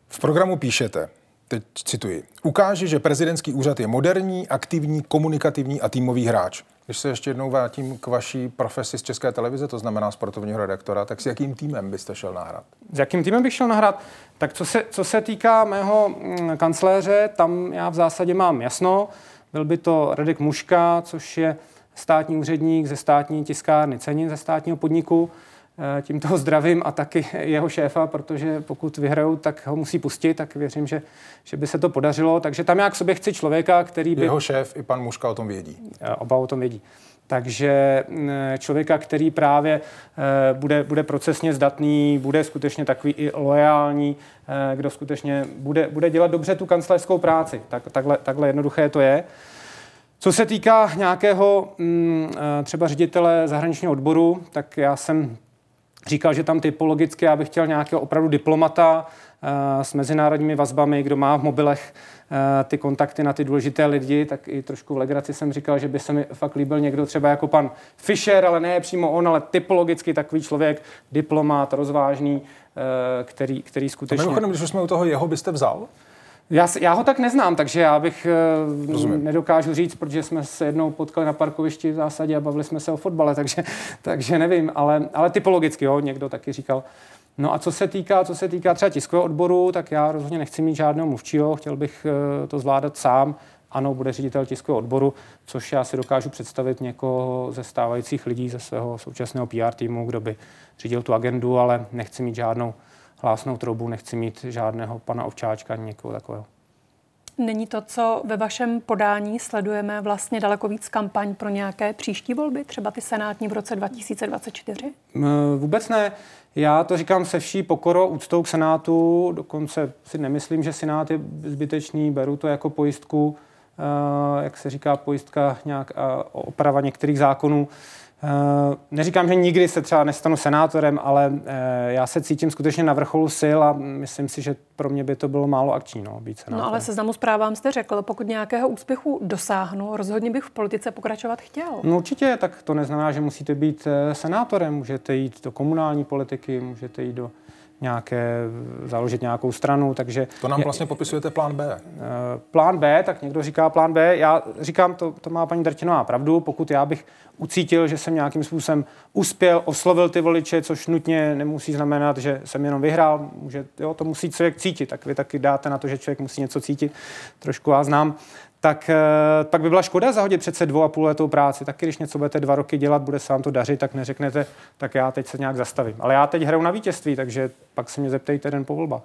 [SPEAKER 1] V programu píšete, teď cituji, ukáže, že prezidentský úřad je moderní, aktivní, komunikativní a týmový hráč. Když se ještě jednou vrátím k vaší profesi z České televize, to znamená sportovního redaktora, tak s jakým týmem byste šel nahrát?
[SPEAKER 3] S jakým týmem bych šel nahrát? Tak co se, co se týká mého mm, kancléře, tam já v zásadě mám jasno. Byl by to Radek Muška, což je státní úředník ze státní tiskárny cenin, ze státního podniku. Eh, tím toho zdravím a taky jeho šéfa, protože pokud vyhrajou, tak ho musí pustit, tak věřím, že, že by se to podařilo. Takže tam já k sobě chci člověka, který by...
[SPEAKER 1] Jeho šéf i pan Muška o tom vědí.
[SPEAKER 3] Eh, oba o tom vědí. Takže mm, člověka, který právě eh, bude, bude procesně zdatný, bude skutečně takový i loajální, kdo skutečně bude, bude dělat dobře tu kancelářskou práci. Tak, takhle, takhle jednoduché to je. Co se týká nějakého mm, třeba ředitele zahraničního odboru, tak já jsem říkal, že tam typologicky já bych chtěl nějakého opravdu diplomata uh, s mezinárodními vazbami, kdo má v mobilech uh, ty kontakty na ty důležité lidi, tak i trošku v legraci jsem říkal, že by se mi fakt líbil někdo třeba jako pan Fischer, ale ne přímo on, ale typologicky takový člověk, diplomat, rozvážný, uh, který, který skutečně... To
[SPEAKER 1] mimochodem, když už jsme u toho jeho byste vzal?
[SPEAKER 3] Já, já ho tak neznám, takže já bych eh, Rozumím. nedokážu říct, protože jsme se jednou potkali na parkovišti v zásadě a bavili jsme se o fotbale, takže, takže nevím, ale, ale typologicky, jo, někdo taky říkal. No a co se týká, co se týká třeba tiskového odboru, tak já rozhodně nechci mít žádného mluvčího, chtěl bych eh, to zvládat sám. Ano, bude ředitel tiskového odboru, což já si dokážu představit někoho ze stávajících lidí, ze svého současného PR týmu, kdo by řídil tu agendu, ale nechci mít žádnou hlásnou troubu, nechci mít žádného pana Ovčáčka ani někoho takového.
[SPEAKER 2] Není to, co ve vašem podání sledujeme vlastně daleko víc kampaň pro nějaké příští volby, třeba ty senátní v roce 2024?
[SPEAKER 3] Vůbec ne. Já to říkám se vší pokorou, úctou k Senátu, dokonce si nemyslím, že Senát je zbytečný, beru to jako pojistku, eh, jak se říká, pojistka nějak eh, oprava některých zákonů. Eh, neříkám, že nikdy se třeba nestanu senátorem, ale eh, já se cítím skutečně na vrcholu sil a myslím si, že pro mě by to bylo málo akční, no, být senátorem.
[SPEAKER 2] No ale seznamu zprávám jste řekl, pokud nějakého úspěchu dosáhnu, rozhodně bych v politice pokračovat chtěl.
[SPEAKER 3] No určitě, tak to neznamená, že musíte být eh, senátorem. Můžete jít do komunální politiky, můžete jít do nějaké, založit nějakou stranu, takže...
[SPEAKER 1] To nám vlastně popisujete plán B.
[SPEAKER 3] Plán B, tak někdo říká plán B. Já říkám, to, to má paní Drtinová pravdu, pokud já bych ucítil, že jsem nějakým způsobem uspěl, oslovil ty voliče, což nutně nemusí znamenat, že jsem jenom vyhrál. Může, jo, to musí člověk cítit, tak vy taky dáte na to, že člověk musí něco cítit. Trošku vás znám tak eh, pak by byla škoda zahodit přece dvou a půl letou práci. Taky když něco budete dva roky dělat, bude se vám to dařit, tak neřeknete, tak já teď se nějak zastavím. Ale já teď hraju na vítězství, takže pak se mě zeptejte den po volbách.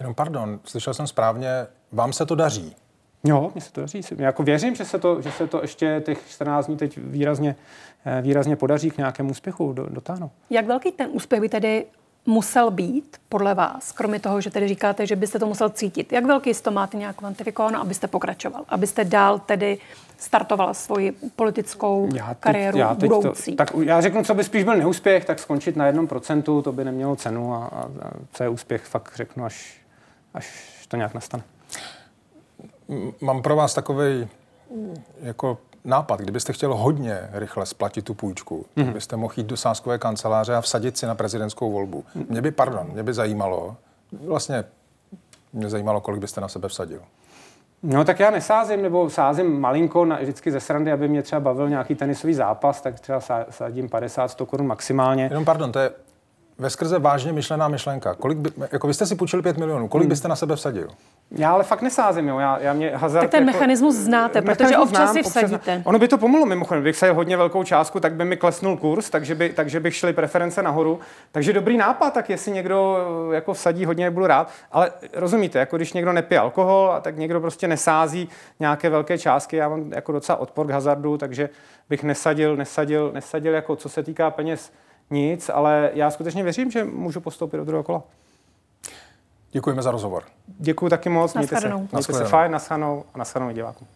[SPEAKER 1] Jenom pardon, slyšel jsem správně, vám se to daří.
[SPEAKER 3] Jo, mně se to daří. Já jako věřím, že se to, že se to ještě těch 14 dní teď výrazně, eh, výrazně podaří k nějakému úspěchu dotáhnout.
[SPEAKER 2] Jak velký ten úspěch by tedy musel být podle vás, kromě toho, že tedy říkáte, že byste to musel cítit? Jak velký to máte nějak kvantifikováno, abyste pokračoval? Abyste dál tedy startoval svoji politickou já teď, kariéru já teď budoucí?
[SPEAKER 3] To, tak já řeknu, co by spíš byl neúspěch, tak skončit na jednom procentu, to by nemělo cenu a, a, a co je úspěch, fakt řeknu, až, až to nějak nastane.
[SPEAKER 1] Mám pro vás takový jako nápad, kdybyste chtěl hodně rychle splatit tu půjčku, mm-hmm. byste mohl jít do sáskové kanceláře a vsadit si na prezidentskou volbu. Mm-hmm. Mě by, pardon, mě by zajímalo, vlastně mě zajímalo, kolik byste na sebe vsadil.
[SPEAKER 3] No tak já nesázím, nebo sázím malinko na, vždycky ze srandy, aby mě třeba bavil nějaký tenisový zápas, tak třeba sádím 50-100 korun maximálně.
[SPEAKER 1] Jenom pardon, to je ve skrze vážně myšlená myšlenka. Kolik by, jako vy jste si půjčili 5 milionů, kolik hmm. byste na sebe vsadil?
[SPEAKER 3] Já ale fakt nesázím, jo. Já, já mě hazard,
[SPEAKER 2] tak ten jako, mechanismus znáte, protože občas znám, si vsadíte.
[SPEAKER 3] Občas, ono by to pomohlo mimochodem, bych se hodně velkou částku, tak by mi klesnul kurz, takže, by, takže bych šli preference nahoru. Takže dobrý nápad, tak jestli někdo eh, jako vsadí hodně, budu rád. Ale rozumíte, jako když někdo nepije alkohol, tak někdo prostě nesází nějaké velké částky. Já mám jako docela odpor k hazardu, takže bych nesadil, nesadil, nesadil jako co se týká peněz nic, ale já skutečně věřím, že můžu postoupit do druhého kola.
[SPEAKER 1] Děkujeme za rozhovor.
[SPEAKER 3] Děkuji taky moc, mějte se, mějte se fajn, naschanou a naschanou divákům.